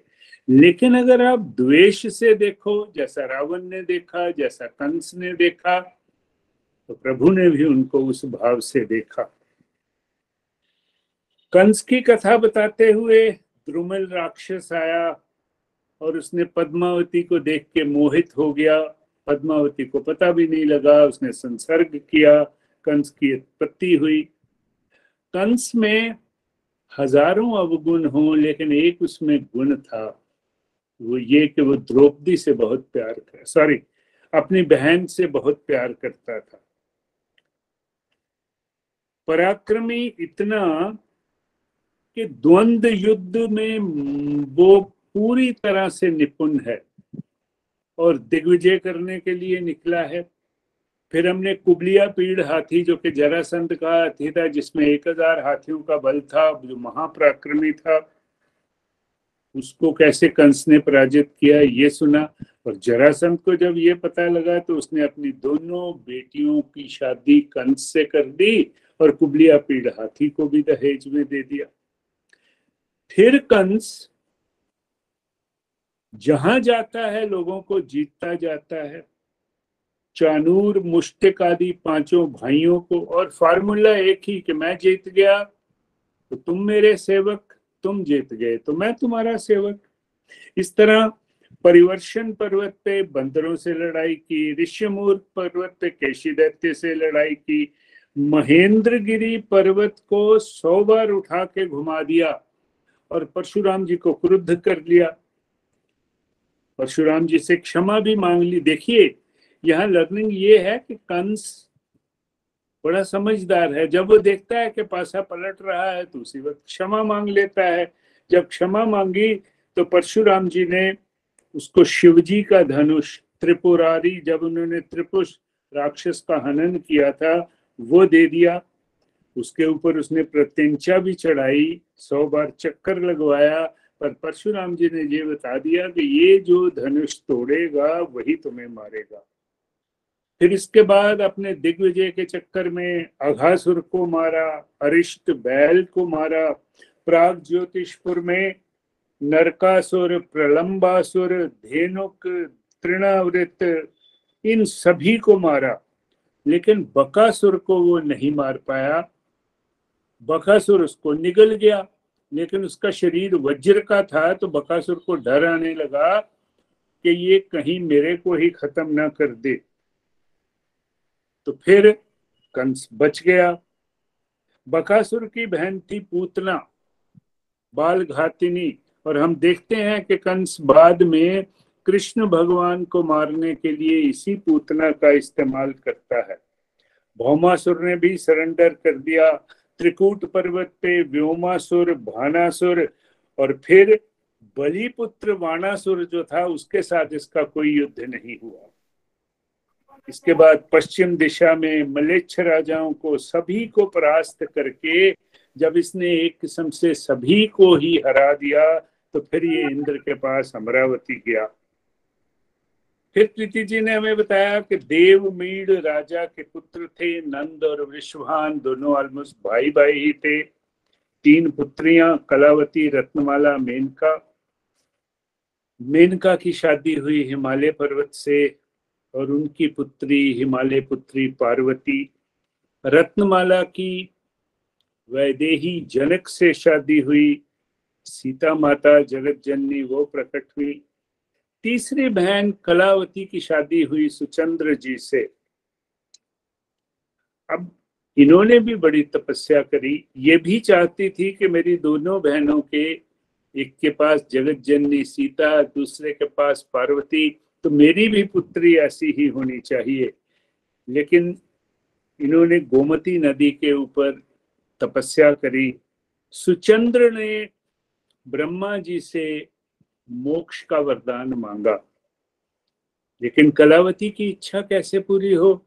लेकिन अगर आप द्वेष से देखो, जैसा रावण ने देखा, जैसा कंस ने देखा तो प्रभु ने भी उनको उस भाव से देखा। कंस की कथा बताते हुए द्रुमल राक्षस आया और उसने पद्मावती को देख के मोहित हो गया। पद्मावती को पता भी नहीं लगा, उसने संसर्ग किया, कंस की उत्पत्ति हुई। कंस में हज़ारों अवगुण हो, लेकिन एक उसमें गुण था। वो ये कि वो द्रौपदी से बहुत प्यार कर सॉरी अपनी बहन से बहुत प्यार करता था। पराक्रमी इतना कि द्वंद्व युद्ध में वो पूरी तरह से निपुण है और दिग्विजय करने के लिए निकला है। फिर हमने कुबलिया पीड़ हाथी, जो कि जरासंध का हाथी था, जिसमें एक हज़ार हाथियों का बल था, जो महापराक्रमी था, उसको कैसे कंस ने पराजित किया, ये सुना। और जरासंध को जब ये पता लगा तो उसने अपनी दोनों बेटियों की शादी कंस से कर दी और कुबलिया पीड़ हाथी को भी दहेज में दे दिया। फिर कंस जहाँ जाता है, लोगों को जीतता जाता है। चानूर मुश्तिक आदि पाँचों भाइयों को, और फार्मूला एक ही कि मैं जीत गया तो तुम मेरे सेवक, तुम जीत गए तो मैं तुम्हारा सेवक। इस तरह परिवर्षण पर्वत पे बंदरों से लड़ाई की ऋष्यमूर पर्वत पे केशी दैत्य से लड़ाई की, महेंद्रगिरी पर्वत को सौ बार उठा के घुमा दिया, और परशुराम जी को क्रुद्ध कर लिया। परशुराम जी से क्षमा भी मांग ली। देखिए, यहाँ लर्निंग ये है कि कंस बड़ा समझदार है। जब वो देखता है कि पासा पलट रहा है तो उसी वक्त क्षमा मांग लेता है। जब क्षमा मांगी तो परशुराम जी ने उसको शिवजी का धनुष, त्रिपुरारी, जब उन्होंने त्रिपुष राक्षस का हनन किया था, वो दे दिया। उसके ऊपर उसने प्रत्यंचा भी चढ़ाई, सौ बार चक्कर लगवाया पर परशुराम जी ने ये बता दिया कि ये जो धनुष तोड़ेगा, वही तुम्हें मारेगा। फिर इसके बाद अपने दिग्विजय के चक्कर में अघासुर को मारा, अरिष्ट बैल को मारा, प्राग ज्योतिषपुर में नरकासुर, प्रलंबासुर, धेनुक तृणावृत इन सभी को मारा। लेकिन बकासुर को वो नहीं मार पाया। बकासुर उसको निगल गया। लेकिन उसका शरीर वज्र का था तो बकासुर को डर आने लगा कि ये कहीं मेरे को ही खत्म ना कर दे। तो फिर कंस बच गया। बकासुर की बहन थी पूतना, बाल घातिनी, और हम देखते हैं कि कंस बाद में कृष्ण भगवान को मारने के लिए इसी पूतना का इस्तेमाल करता है। भौमासुर ने भी सरेंडर कर दिया। त्रिकूट पर्वत पे व्योमासुर, भानासुर और फिर बलिपुत्र वाणासुर जो था, उसके साथ इसका कोई युद्ध नहीं हुआ। इसके बाद पश्चिम दिशा में मलेच्छ राजाओं को सभी को परास्त करके जब इसने एक किस्म से सभी को ही हरा दिया तो फिर ये इंद्र के पास अमरावती गया। फिर प्रीति जी ने हमें बताया कि देव देवमीड राजा के पुत्र थे नंद और विश्वभान दोनों ऑलमोस्ट भाई भाई ही थे। तीन पुत्रियाँ, कलावती, रत्नमाला, मेनका। मेनका की शादी हुई हिमालय पर्वत से और उनकी पुत्री, हिमालय पुत्री पार्वती। रत्नमाला की वैदेही जनक से शादी हुई। सीता माता, जगत जननी, वो प्रकट हुई। तीसरी बहन कलावती की शादी हुई सुचंद्र जी से। अब इन्होंने भी बड़ी तपस्या करी। ये भी चाहती थी कि मेरी दोनों बहनों के एक के पास जगत जननी सीता, दूसरे के पास पार्वती तो मेरी भी पुत्री ऐसी ही होनी चाहिए। लेकिन इन्होंने गोमती नदी के ऊपर तपस्या करी। सुचंद्र ने ब्रह्मा जी से मोक्ष का वरदान मांगा। लेकिन कलावती की इच्छा कैसे पूरी हो?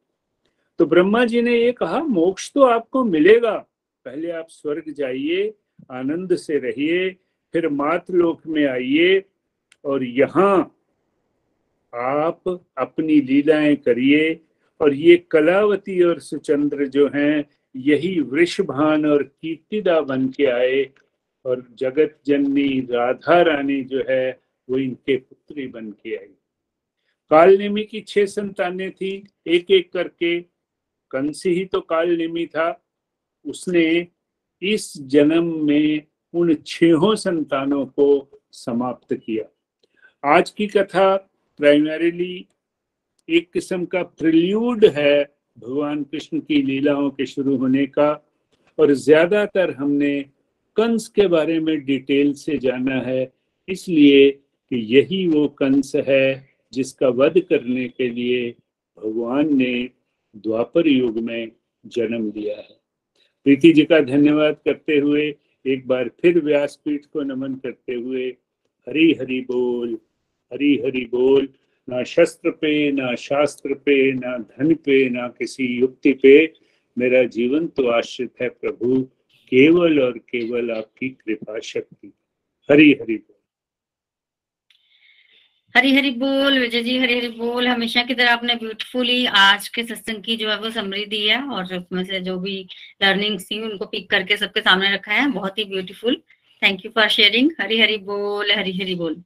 तो ब्रह्मा जी ने ये कहा, मोक्ष तो आपको मिलेगा। पहले आप स्वर्ग जाइए, आनंद से रहिए, फिर मातलोक में आइए और यहाँ आप अपनी लीलाएँ करिए और ये कलावती और सुचंद्र जो हैं, यही वृषभान और कीर्तिदा बन के आए। और जगत जननी राधा रानी जो है, वो इनके पुत्री बन के आई। काल की छह संतानें थी एक एक करके। कंसी ही तो काल नेमी था। उसने इस जन्म में उन छहों संतानों को समाप्त किया। आज की कथा प्राइमरीली एक किस्म का प्रिल्यूड है भगवान कृष्ण की लीलाओं के शुरू होने का, और ज़्यादातर हमने कंस के बारे में डिटेल से जाना है, इसलिए कि यही वो कंस है जिसका वध करने के लिए भगवान ने द्वापर युग में जन्म लिया है। प्रीति जी का धन्यवाद करते हुए, एक बार फिर व्यासपीठ को नमन करते हुए, हरी हरि बोल, हरी हरि बोल, ना शस्त्र पे, ना शास्त्र पे, ना धन पे, ना किसी युक्ति पे, मेरा जीवन तो आश्रित है प्रभु। केवल और केवल आपकी कृपा शक्ति। हरी, हरि बोल। हरी हरी बोल, विजय जी, हरी हरी बोल। हमेशा की तरह आपने ब्यूटीफुली आज के सत्संग की जो है वो समरी दी है और उसमें से जो भी लर्निंग थी, उनको पिक करके सबके सामने रखा है। बहुत ही beautiful thank you for sharing Hari Hari बोल, हरी हरी बोल।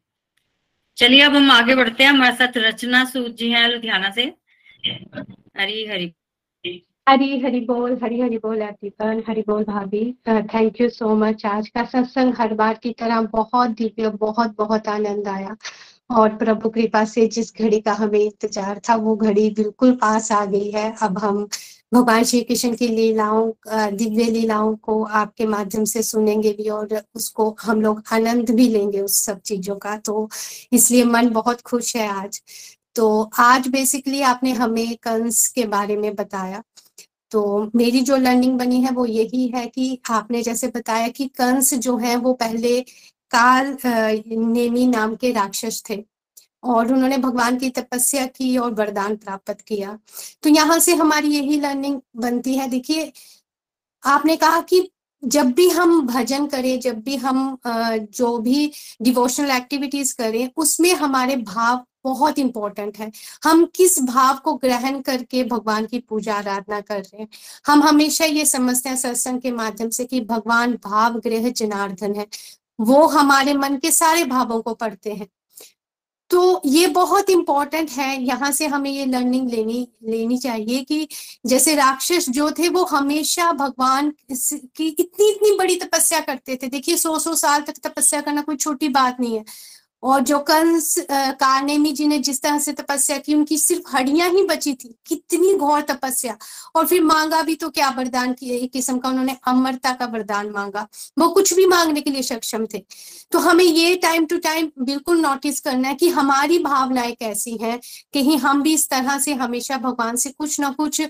चलिए अब हम आगे बढ़ते हैं। हमारे साथ रचना सूद जी हैं लुधियाना से। हरी हरी हरी हरी बोल, हरी हरी बोल एवरीवन हरी बोल भाभी। थैंक यू सो मच आज का सत्संग हर बार की तरह बहुत दिव्य, बहुत बहुत आनंद आया। और प्रभु कृपा से जिस घड़ी का हमें इंतज़ार था, वो घड़ी बिल्कुल पास आ गई है। अब हम भगवान श्री कृष्ण की लीलाओं दिव्य लीलाओं को आपके माध्यम से सुनेंगे भी और उसको हम लोग आनंद भी लेंगे उस सब चीज़ों का। तो इसलिए मन बहुत खुश है आज। तो आज बेसिकली आपने हमें कंस के बारे में बताया। तो मेरी जो लर्निंग बनी है वो यही है कि आपने जैसे बताया कि कंस जो है वो पहले काल नेमी नाम के राक्षस थे और उन्होंने भगवान की तपस्या की और वरदान प्राप्त किया। तो यहाँ से हमारी यही लर्निंग बनती है। देखिए, आपने कहा कि जब भी हम भजन करें, जब भी हम जो भी डिवोशनल एक्टिविटीज़ करें, उसमें हमारे भाव बहुत इंपॉर्टेंट है। हम किस भाव को ग्रहण करके भगवान की पूजा आराधना कर रहे हैं? हम हमेशा ये समझते हैं सत्संग के माध्यम से कि भगवान भाव ग्रह जनार्दन है। वो हमारे मन के सारे भावों को पढ़ते हैं। तो ये बहुत इंपॉर्टेंट है। यहाँ से हमें ये लर्निंग लेनी लेनी चाहिए कि जैसे राक्षस जो थे, वो हमेशा भगवान की इतनी इतनी बड़ी तपस्या करते थे। देखिए, सौ सौ साल तक तपस्या करना कोई छोटी बात नहीं है। और जो कंस कारनेमी जी ने जिस तरह से तपस्या की, उनकी सिर्फ़ हड्डियाँ ही बची थी। कितनी घोर तपस्या। और फिर मांगा भी तो क्या वरदान किया एक किस्म का उन्होंने अमरता का वरदान मांगा। वो कुछ भी मांगने के लिए सक्षम थे। तो हमें ये टाइम टू टाइम बिल्कुल नोटिस करना है कि हमारी भावनाएँ कैसी हैं कहीं हम भी इस तरह से हमेशा भगवान से कुछ ना कुछ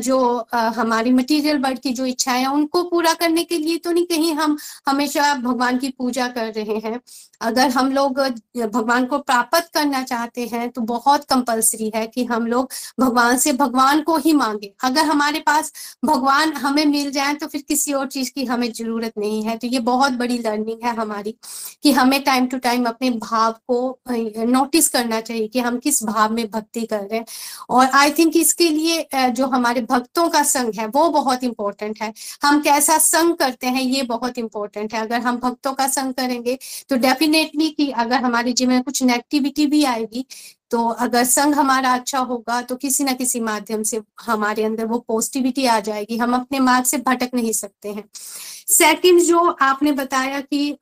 जो हमारी मटीरियल वर्ल्ड की जो इच्छा है, उनको पूरा करने के लिए तो नहीं कहीं हम हमेशा भगवान की पूजा कर रहे हैं। अगर हम लोग भगवान को प्राप्त करना चाहते हैं तो बहुत कंपलसरी है कि हम लोग भगवान से भगवान को ही मांगे। अगर हमारे पास भगवान हमें मिल जाए तो फिर किसी और चीज़ की हमें ज़रूरत नहीं है। तो ये बहुत बड़ी लर्निंग है हमारी कि हमें टाइम टू टाइम अपने भाव को नोटिस करना चाहिए कि हम किस भाव में भक्ति कर रहे हैं। और आई थिंक इसके लिए जो हमारे भक्तों का संग है, वो बहुत इंपॉर्टेंट है। हम कैसा संग करते हैं, ये बहुत इंपॉर्टेंट है। अगर हम भक्तों का संग करेंगे तो डेफिनेटली कि अगर हमारे जीवन में कुछ नेगेटिविटी भी आएगी तो अगर संघ हमारा अच्छा होगा तो किसी ना किसी माध्यम से हमारे अंदर वो पॉजिटिविटी आ जाएगी। हम अपने मार्ग से भटक नहीं सकते हैं। सेकंड जो आपने बताया कि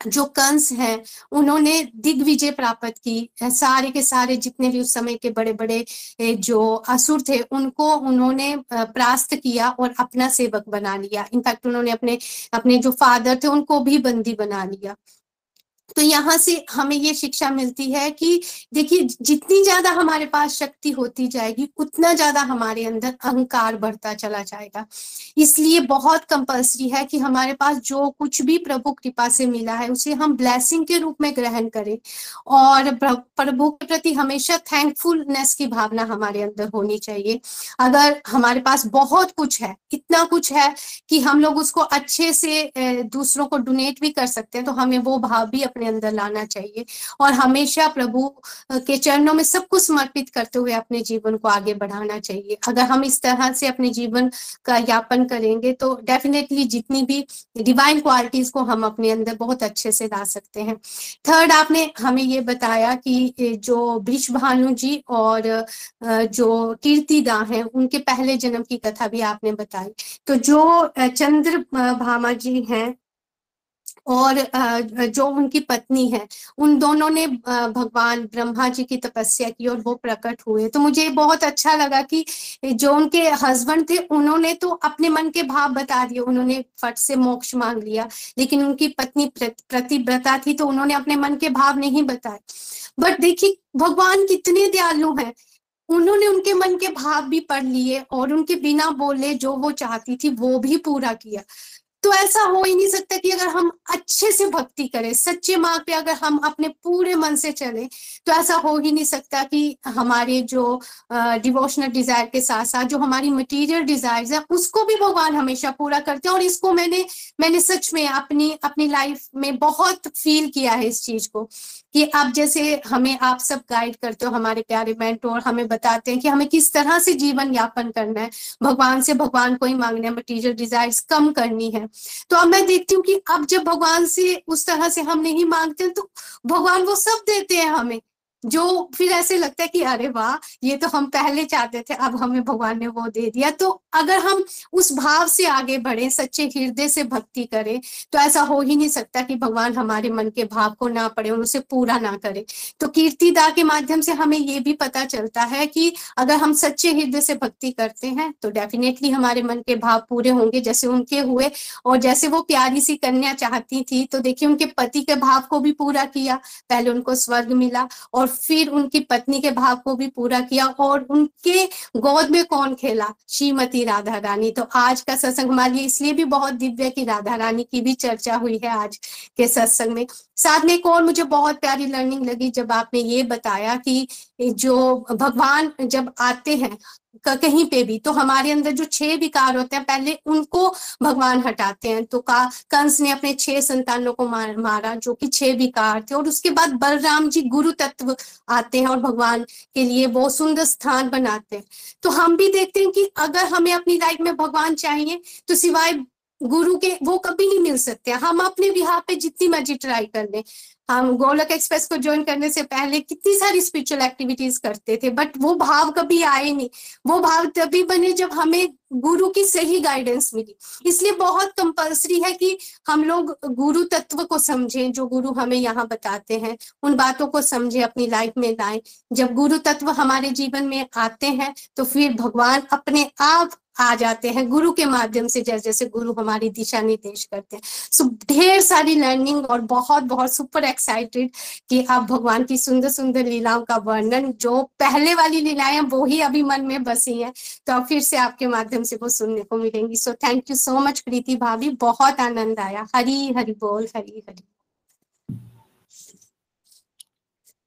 जो कंस हैं, उन्होंने दिग्विजय प्राप्त की। सारे के सारे जितने भी उस समय के बड़े बड़े जो असुर थे, उनको उन्होंने प्रास्त किया और अपना सेवक बना लिया। इनफैक्ट उन्होंने अपने अपने जो फादर थे, उनको भी बंदी बना लिया। तो यहाँ से हमें ये शिक्षा मिलती है कि देखिए, जितनी ज़्यादा हमारे पास शक्ति होती जाएगी, उतना ज़्यादा हमारे अंदर अहंकार बढ़ता चला जाएगा। इसलिए बहुत कंपल्सरी है कि हमारे पास जो कुछ भी प्रभु कृपा से मिला है, उसे हम ब्लेसिंग के रूप में ग्रहण करें। और प्रभु के प्रति हमेशा थैंकफुलनेस की भावना हमारे अंदर होनी चाहिए। अगर हमारे पास बहुत कुछ है, इतना कुछ है कि हम लोग उसको अच्छे से दूसरों को डोनेट भी कर सकते हैं तो हमें वो भाव भी अपने अंदर लाना चाहिए। और हमेशा प्रभु के चरणों में सब कुछ समर्पित करते हुए अपने जीवन को आगे बढ़ाना चाहिए। अगर हम इस तरह से अपने जीवन का यापन करेंगे तो डेफिनेटली जितनी भी डिवाइन क्वालिटीज को हम अपने अंदर बहुत अच्छे से ला सकते हैं। थर्ड आपने हमें ये बताया कि जो वृक्ष भानु जी और जो कीर्तिदा हैं, उनके पहले जन्म की कथा भी आपने बताई। तो जो चंद्र भामा जी हैं और जो उनकी पत्नी है, उन दोनों ने भगवान ब्रह्मा जी की तपस्या की और वो प्रकट हुए। तो मुझे बहुत अच्छा लगा कि जो उनके हस्बैंड थे, उन्होंने तो अपने मन के भाव बता दिए, उन्होंने फट से मोक्ष मांग लिया, लेकिन उनकी पत्नी प्रतिव्रता थी तो उन्होंने अपने मन के भाव नहीं बताए। बट देखिए, भगवान कितने दयालु हैं। उन्होंने उनके मन के भाव भी पढ़ लिए और उनके बिना बोले जो वो चाहती थी, वो भी पूरा किया। तो ऐसा हो ही नहीं सकता कि अगर हम अच्छे से भक्ति करें, सच्चे मार्ग पे अगर हम अपने पूरे मन से चले तो ऐसा हो ही नहीं सकता कि हमारे जो डिवोशनल डिज़ायर के साथ साथ जो हमारी मटेरियल डिज़ायर है, उसको भी भगवान हमेशा पूरा करते हैं और इसको मैंने मैंने सच में अपनी अपनी लाइफ में बहुत फील किया है इस चीज़ को। कि आप जैसे हमें आप सब गाइड करते हो हमारे प्यारे मेंटोर हमें बताते हैं कि हमें किस तरह से जीवन यापन करना है। भगवान से भगवान को ही मांगना है मटीरियल डिज़ायर कम करनी है। तो अब मैं देखती हूँ कि अब जब भगवान से उस तरह से हम नहीं मांगते तो भगवान वो सब देते हैं हमें। जो फिर ऐसे लगता है कि अरे वाह, ये तो हम पहले चाहते थे, अब हमें भगवान ने वो दे दिया। तो अगर हम उस भाव से आगे बढ़े, सच्चे हृदय से भक्ति करें तो ऐसा हो ही नहीं सकता कि भगवान हमारे मन के भाव को ना पढ़े और उसे पूरा ना करे। तो कीर्तिदा के माध्यम से हमें ये भी पता चलता है कि अगर हम सच्चे हृदय से भक्ति करते हैं तो डेफिनेटली हमारे मन के भाव पूरे होंगे, जैसे उनके हुए। और जैसे वो प्यारी सी कन्या चाहती थी तो देखिए उनके पति के भाव को भी पूरा किया। पहले उनको स्वर्ग मिला और फिर उनकी पत्नी के भाव को भी पूरा किया और उनके गोद में कौन खेला? श्रीमती राधा रानी तो आज का सत्संग हमारे लिए इसलिए भी बहुत दिव्य की राधा रानी की भी चर्चा हुई है आज के सत्संग में। साथ में एक और मुझे बहुत प्यारी लर्निंग लगी जब आपने ये बताया कि जो भगवान जब आते हैं कहीं पे भी तो हमारे अंदर जो छह विकार होते हैं पहले उनको भगवान हटाते हैं। तो का कंस ने अपने छह संतानों को मार, मारा जो कि छह विकार थे और उसके बाद बलराम जी गुरु तत्व आते हैं और भगवान के लिए बहुत सुंदर स्थान बनाते हैं। तो हम भी देखते हैं कि अगर हमें अपनी लाइफ में भगवान चाहिए तो सिवाय गुरु के वो कभी नहीं मिल सकते। हम अपने बिहार पे जितनी मर्ज़ी ट्राई कर लें। हम गोलक एक्सप्रेस को ज्वाइन करने से पहले कितनी सारी स्पिरिचुअल एक्टिविटीज़ करते थे बट वो भाव कभी आए नहीं। वो भाव तभी बने जब हमें गुरु की सही गाइडेंस मिली। इसलिए बहुत कंपल्सरी है कि हम लोग गुरु तत्व को समझें, जो गुरु हमें यहाँ बताते हैं। उन बातों को समझे, अपनी लाइफ में लाएँ। जब गुरु तत्व हमारे जीवन में आते हैं तो फिर भगवान अपने आप आ जाते हैं, गुरु के माध्यम से जैसे जैसे गुरु हमारी दिशा निर्देश करते हैं। सो ढेर सारी लर्निंग और बहुत बहुत सुपर एक्साइटेड कि आप भगवान की सुंदर सुंदर लीलाओं का वर्णन, जो पहले वाली लीलाएँ वो ही अभी मन में बसी हैं तो अब फिर से आपके माध्यम से वो सुनने को मिलेंगी। So thank you so much Preeti भाभी। बहुत आनंद आया। हरी, हरि बोल, हरी, हरि।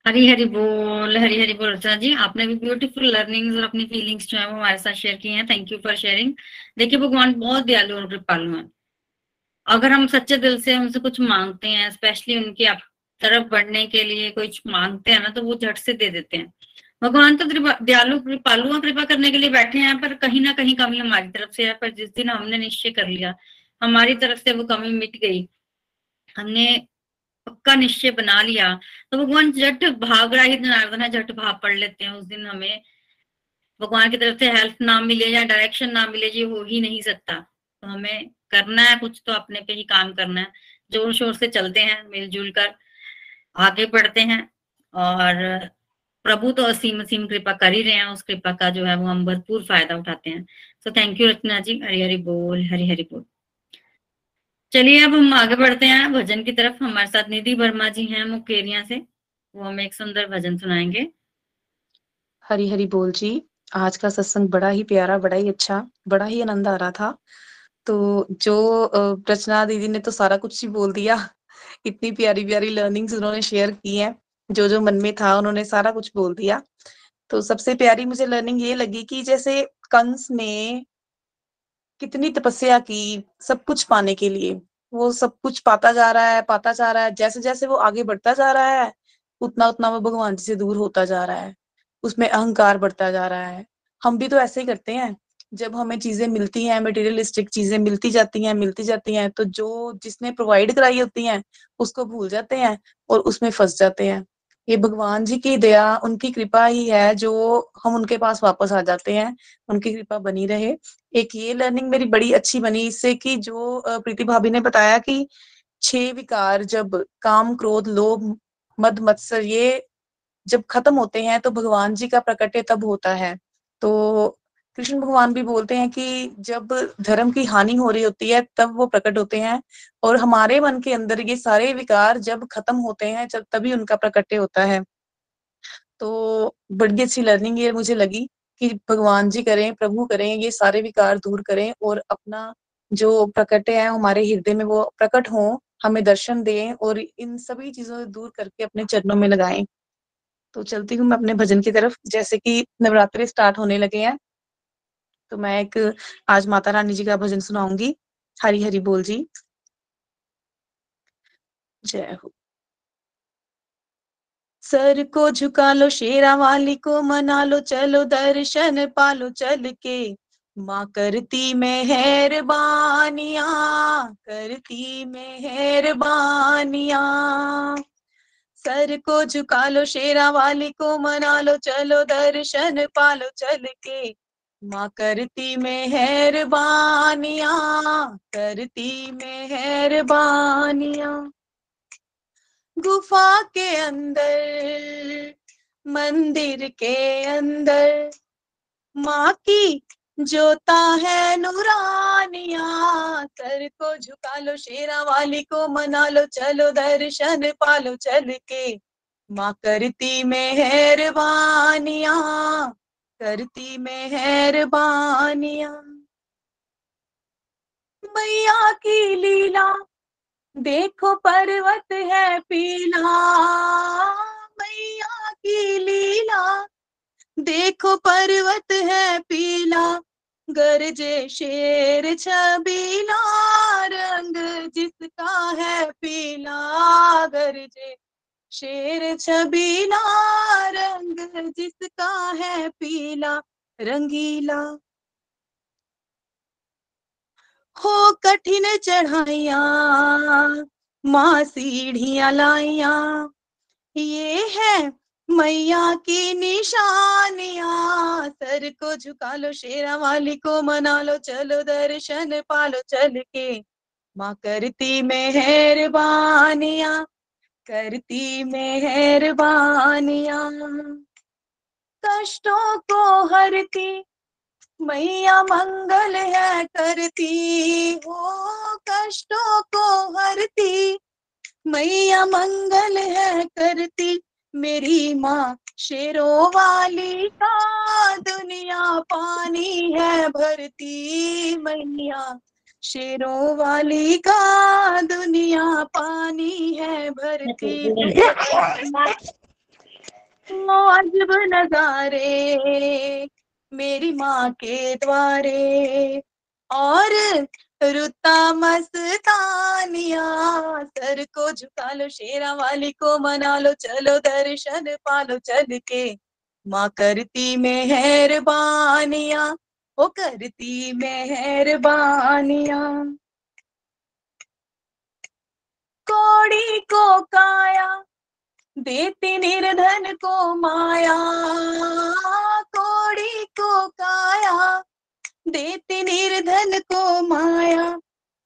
हरी हरी बोल हरी हरी बोल। अर्चना जी, आपने भी ब्यूटीफुल लर्निंग्स और अपनी फीलिंग्स जो है वो हमारे साथ शेयर की हैं। थैंक यू फॉर शेयरिंग देखिए, भगवान बहुत दयालु और कृपालु हैं। अगर हम सच्चे दिल से उनसे कुछ मांगते हैं स्पेशली उनकी आप तरफ़ बढ़ने के लिए कुछ मांगते हैं ना तो वो झट से दे देते हैं। भगवान तो दयालु, कृपालु और कृपा करने के लिए बैठे हैं, पर कहीं ना कहीं कमी हमारी तरफ़ से है। पर जिस दिन हमने निश्चय कर लिया, हमारी तरफ़ से वो कमी मिट गई। हमने पक्का निश्चय बना लिया। तो भगवान जट भाग रहा ही जनार्दन है जट भाग पढ़ लेते हैं, उस दिन हमें भगवान की तरफ़ से हेल्प ना मिले या डायरेक्शन ना मिले, ये हो ही नहीं सकता। तो हमें करना है कुछ तो अपने पे ही काम करना है। ज़ोर शोर से चलते हैं, मिलजुल कर आगे बढ़ते हैं। और प्रभु तो असीम असीम कृपा कर ही रहे हैं, उस कृपा का जो है वो हम भरपूर फ़ायदा उठाते हैं। सो थैंक यू रचना जी। हरी हरी बोल, हरी हरी बोल। चलिए अब हम आगे बढ़ते हैं। भजन की तरफ़ हमारे साथ निधि वर्मा जी हैं मुकेरिया से। वो हमें एक सुंदर भजन सुनाएँगे। हरी हरी बोल जी। आज का सत्संग बड़ा ही प्यारा, बड़ा ही अच्छा बड़ा ही आनंद आ रहा था। तो जो रचना दीदी ने तो सारा कुछ ही बोल दिया। इतनी प्यारी प्यारी लर्निंग्स उन्होंने शेयर की हैं। जो जो मन में था उन्होंने सारा कुछ बोल दिया। तो सबसे प्यारी मुझे लर्निंग ये लगी कि जैसे कंस ने कितनी तपस्या की सब कुछ पाने के लिए। वो सब कुछ पाता जा रहा है, पाता जा रहा है। जैसे जैसे वो आगे बढ़ता जा रहा है उतना उतना वो भगवान जी से दूर होता जा रहा है। उसमें अहंकार बढ़ता जा रहा है। हम भी तो ऐसे ही करते हैं। जब हमें चीज़ें मिलती हैं मटेरियलिस्टिक चीज़ें मिलती जाती हैं, मिलती जाती हैं तो जो जिसने प्रोवाइड कराई होती हैं, उसको भूल जाते हैं और उसमें फंस जाते हैं। ये भगवान जी की दया, उनकी कृपा ही है जो हम उनके पास वापस आ जाते हैं, उनकी कृपा बनी रहे। एक ये लर्निंग मेरी बड़ी अच्छी बनी इससे कि जो प्रीति भाभी ने बताया कि छह विकार जब काम, क्रोध, लोभ, मद, मत्सर ये जब खत्म होते हैं तो भगवान जी का प्रकट्य तब होता है। तो कृष्ण भगवान भी बोलते हैं कि जब धर्म की हानि हो रही होती है, तब वो प्रकट होते हैं और हमारे मन के अंदर ये सारे विकार जब खत्म होते हैं, जब तभी उनका प्रकट्य होता है। तो बड़ी अच्छी लर्निंग ये मुझे लगी। कि भगवान जी करें, प्रभु करें, ये सारे विकार दूर करें और अपना जो प्रकटे है, हमारे हृदय में वो प्रकट हो, हमें दर्शन दें और इन सभी चीज़ों से दूर करके अपने चरणों में लगाएँ। तो चलती हूँ मैं अपने भजन की तरफ़। जैसे कि नवरात्रे स्टार्ट होने लगे हैं तो मैं एक आज माता रानी जी का भजन सुनाऊँगी। हरी हरी बोल जी। जय हो। सर को झुका लो शेरा वाली को, मना लो, चलो दर्शन पालो चल के। माँ करती मेहरबानिया करती मेहरबानिया। सर को झुका लो शेरा वाली को, मना लो, चलो दर्शन पालो चल के। माँ करती मेहरबानिया करती मेहरबानिया। गुफा के अंदर, मंदिर के अंदर। माँ की जोता है नूरानिया सर को झुका लो शेरा वाली को, मना लो, चलो दर्शन पालो, चल के। माँ करती मेहरबानिया करती मेहरबानिया। मैया की लीला देखो पर्वत है पीला, मैया की लीला। देखो पर्वत है पीला, गरजे शेर छबीला, रंग जिसका है पीला। गरजे शेर छबीला, रंग जिसका है पीला, रंगीला। हो कठिन चढ़ाइया, माँ सीढ़ियाँ लाइया। ये है मैया की निशानिया। सर को झुका लो, शेरा वाली को मना लो, चलो दर्शन पालो, चल के। माँ करती मेहरबानिया करती मेहरबानिया। कष्टों को हरती मैया मंगल है करती हो कष्टों को हरती। मैया मंगल है करती मेरी माँ शेरों वाली का दुनिया पानी है भरती। मैया शेरों वाली का दुनिया पानी है भरती। अजब नजारे मेरी माँ के द्वारे। और रुता मस्तानिया, सर को झुका लो, शेरा वाली को मना लो, चलो दर्शन पालो, चल के। माँ करती मेहरबानिया वो करती मेहरबानिया। कोड़ी को काया देती निर्धन को माया, कोड़ी को काया। देती निर्धन को माया,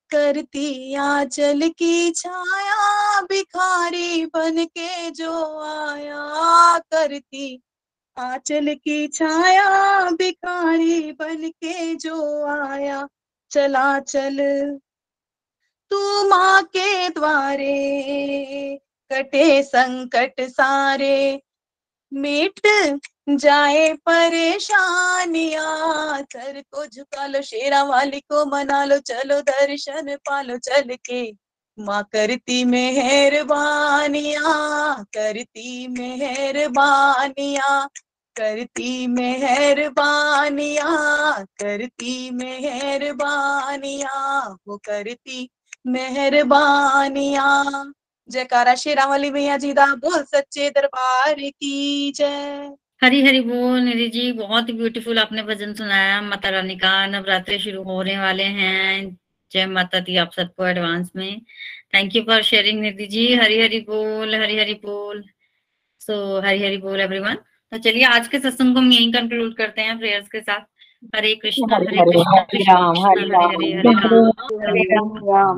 करती आंचल की छाया। भिखारी बन के जो आया, करती आंचल की छाया। भिखारी बन के जो आया, चला चल तू माँ के द्वारे। कटे संकट सारे। मिट जाए परेशानिया सर को झुका लो शेरा वाली को मना लो, चलो दर्शन पालो, चल के। माँ करती मेहरबानिया करती मेहरबानिया करती मेहरबानिया करती मेहरबानिया, वो करती मेहरबानिया। जयकारा शेरा वाली भैया जी दा बोल सच्चे दरबार की जय। हरी हरी बोल निधि जी बहुत ही ब्यूटीफुल आपने भजन सुनाया। माता रानी का नवरात्रे शुरू होने वाले हैं। जय माता दी आप सबको एडवांस में। Thank you for sharing Nidhi ji. Hari Hari बोल हरी हरी बोल। सो so, हरी हरी बोल एवरीवन तो चलिए आज के सत्संग को हम यही कंक्लूड करते हैं प्रेयर्स के साथ। हरे कृष्ण हरे कृष्ण कृष्ण कृष्ण हरे हरे हरे राम।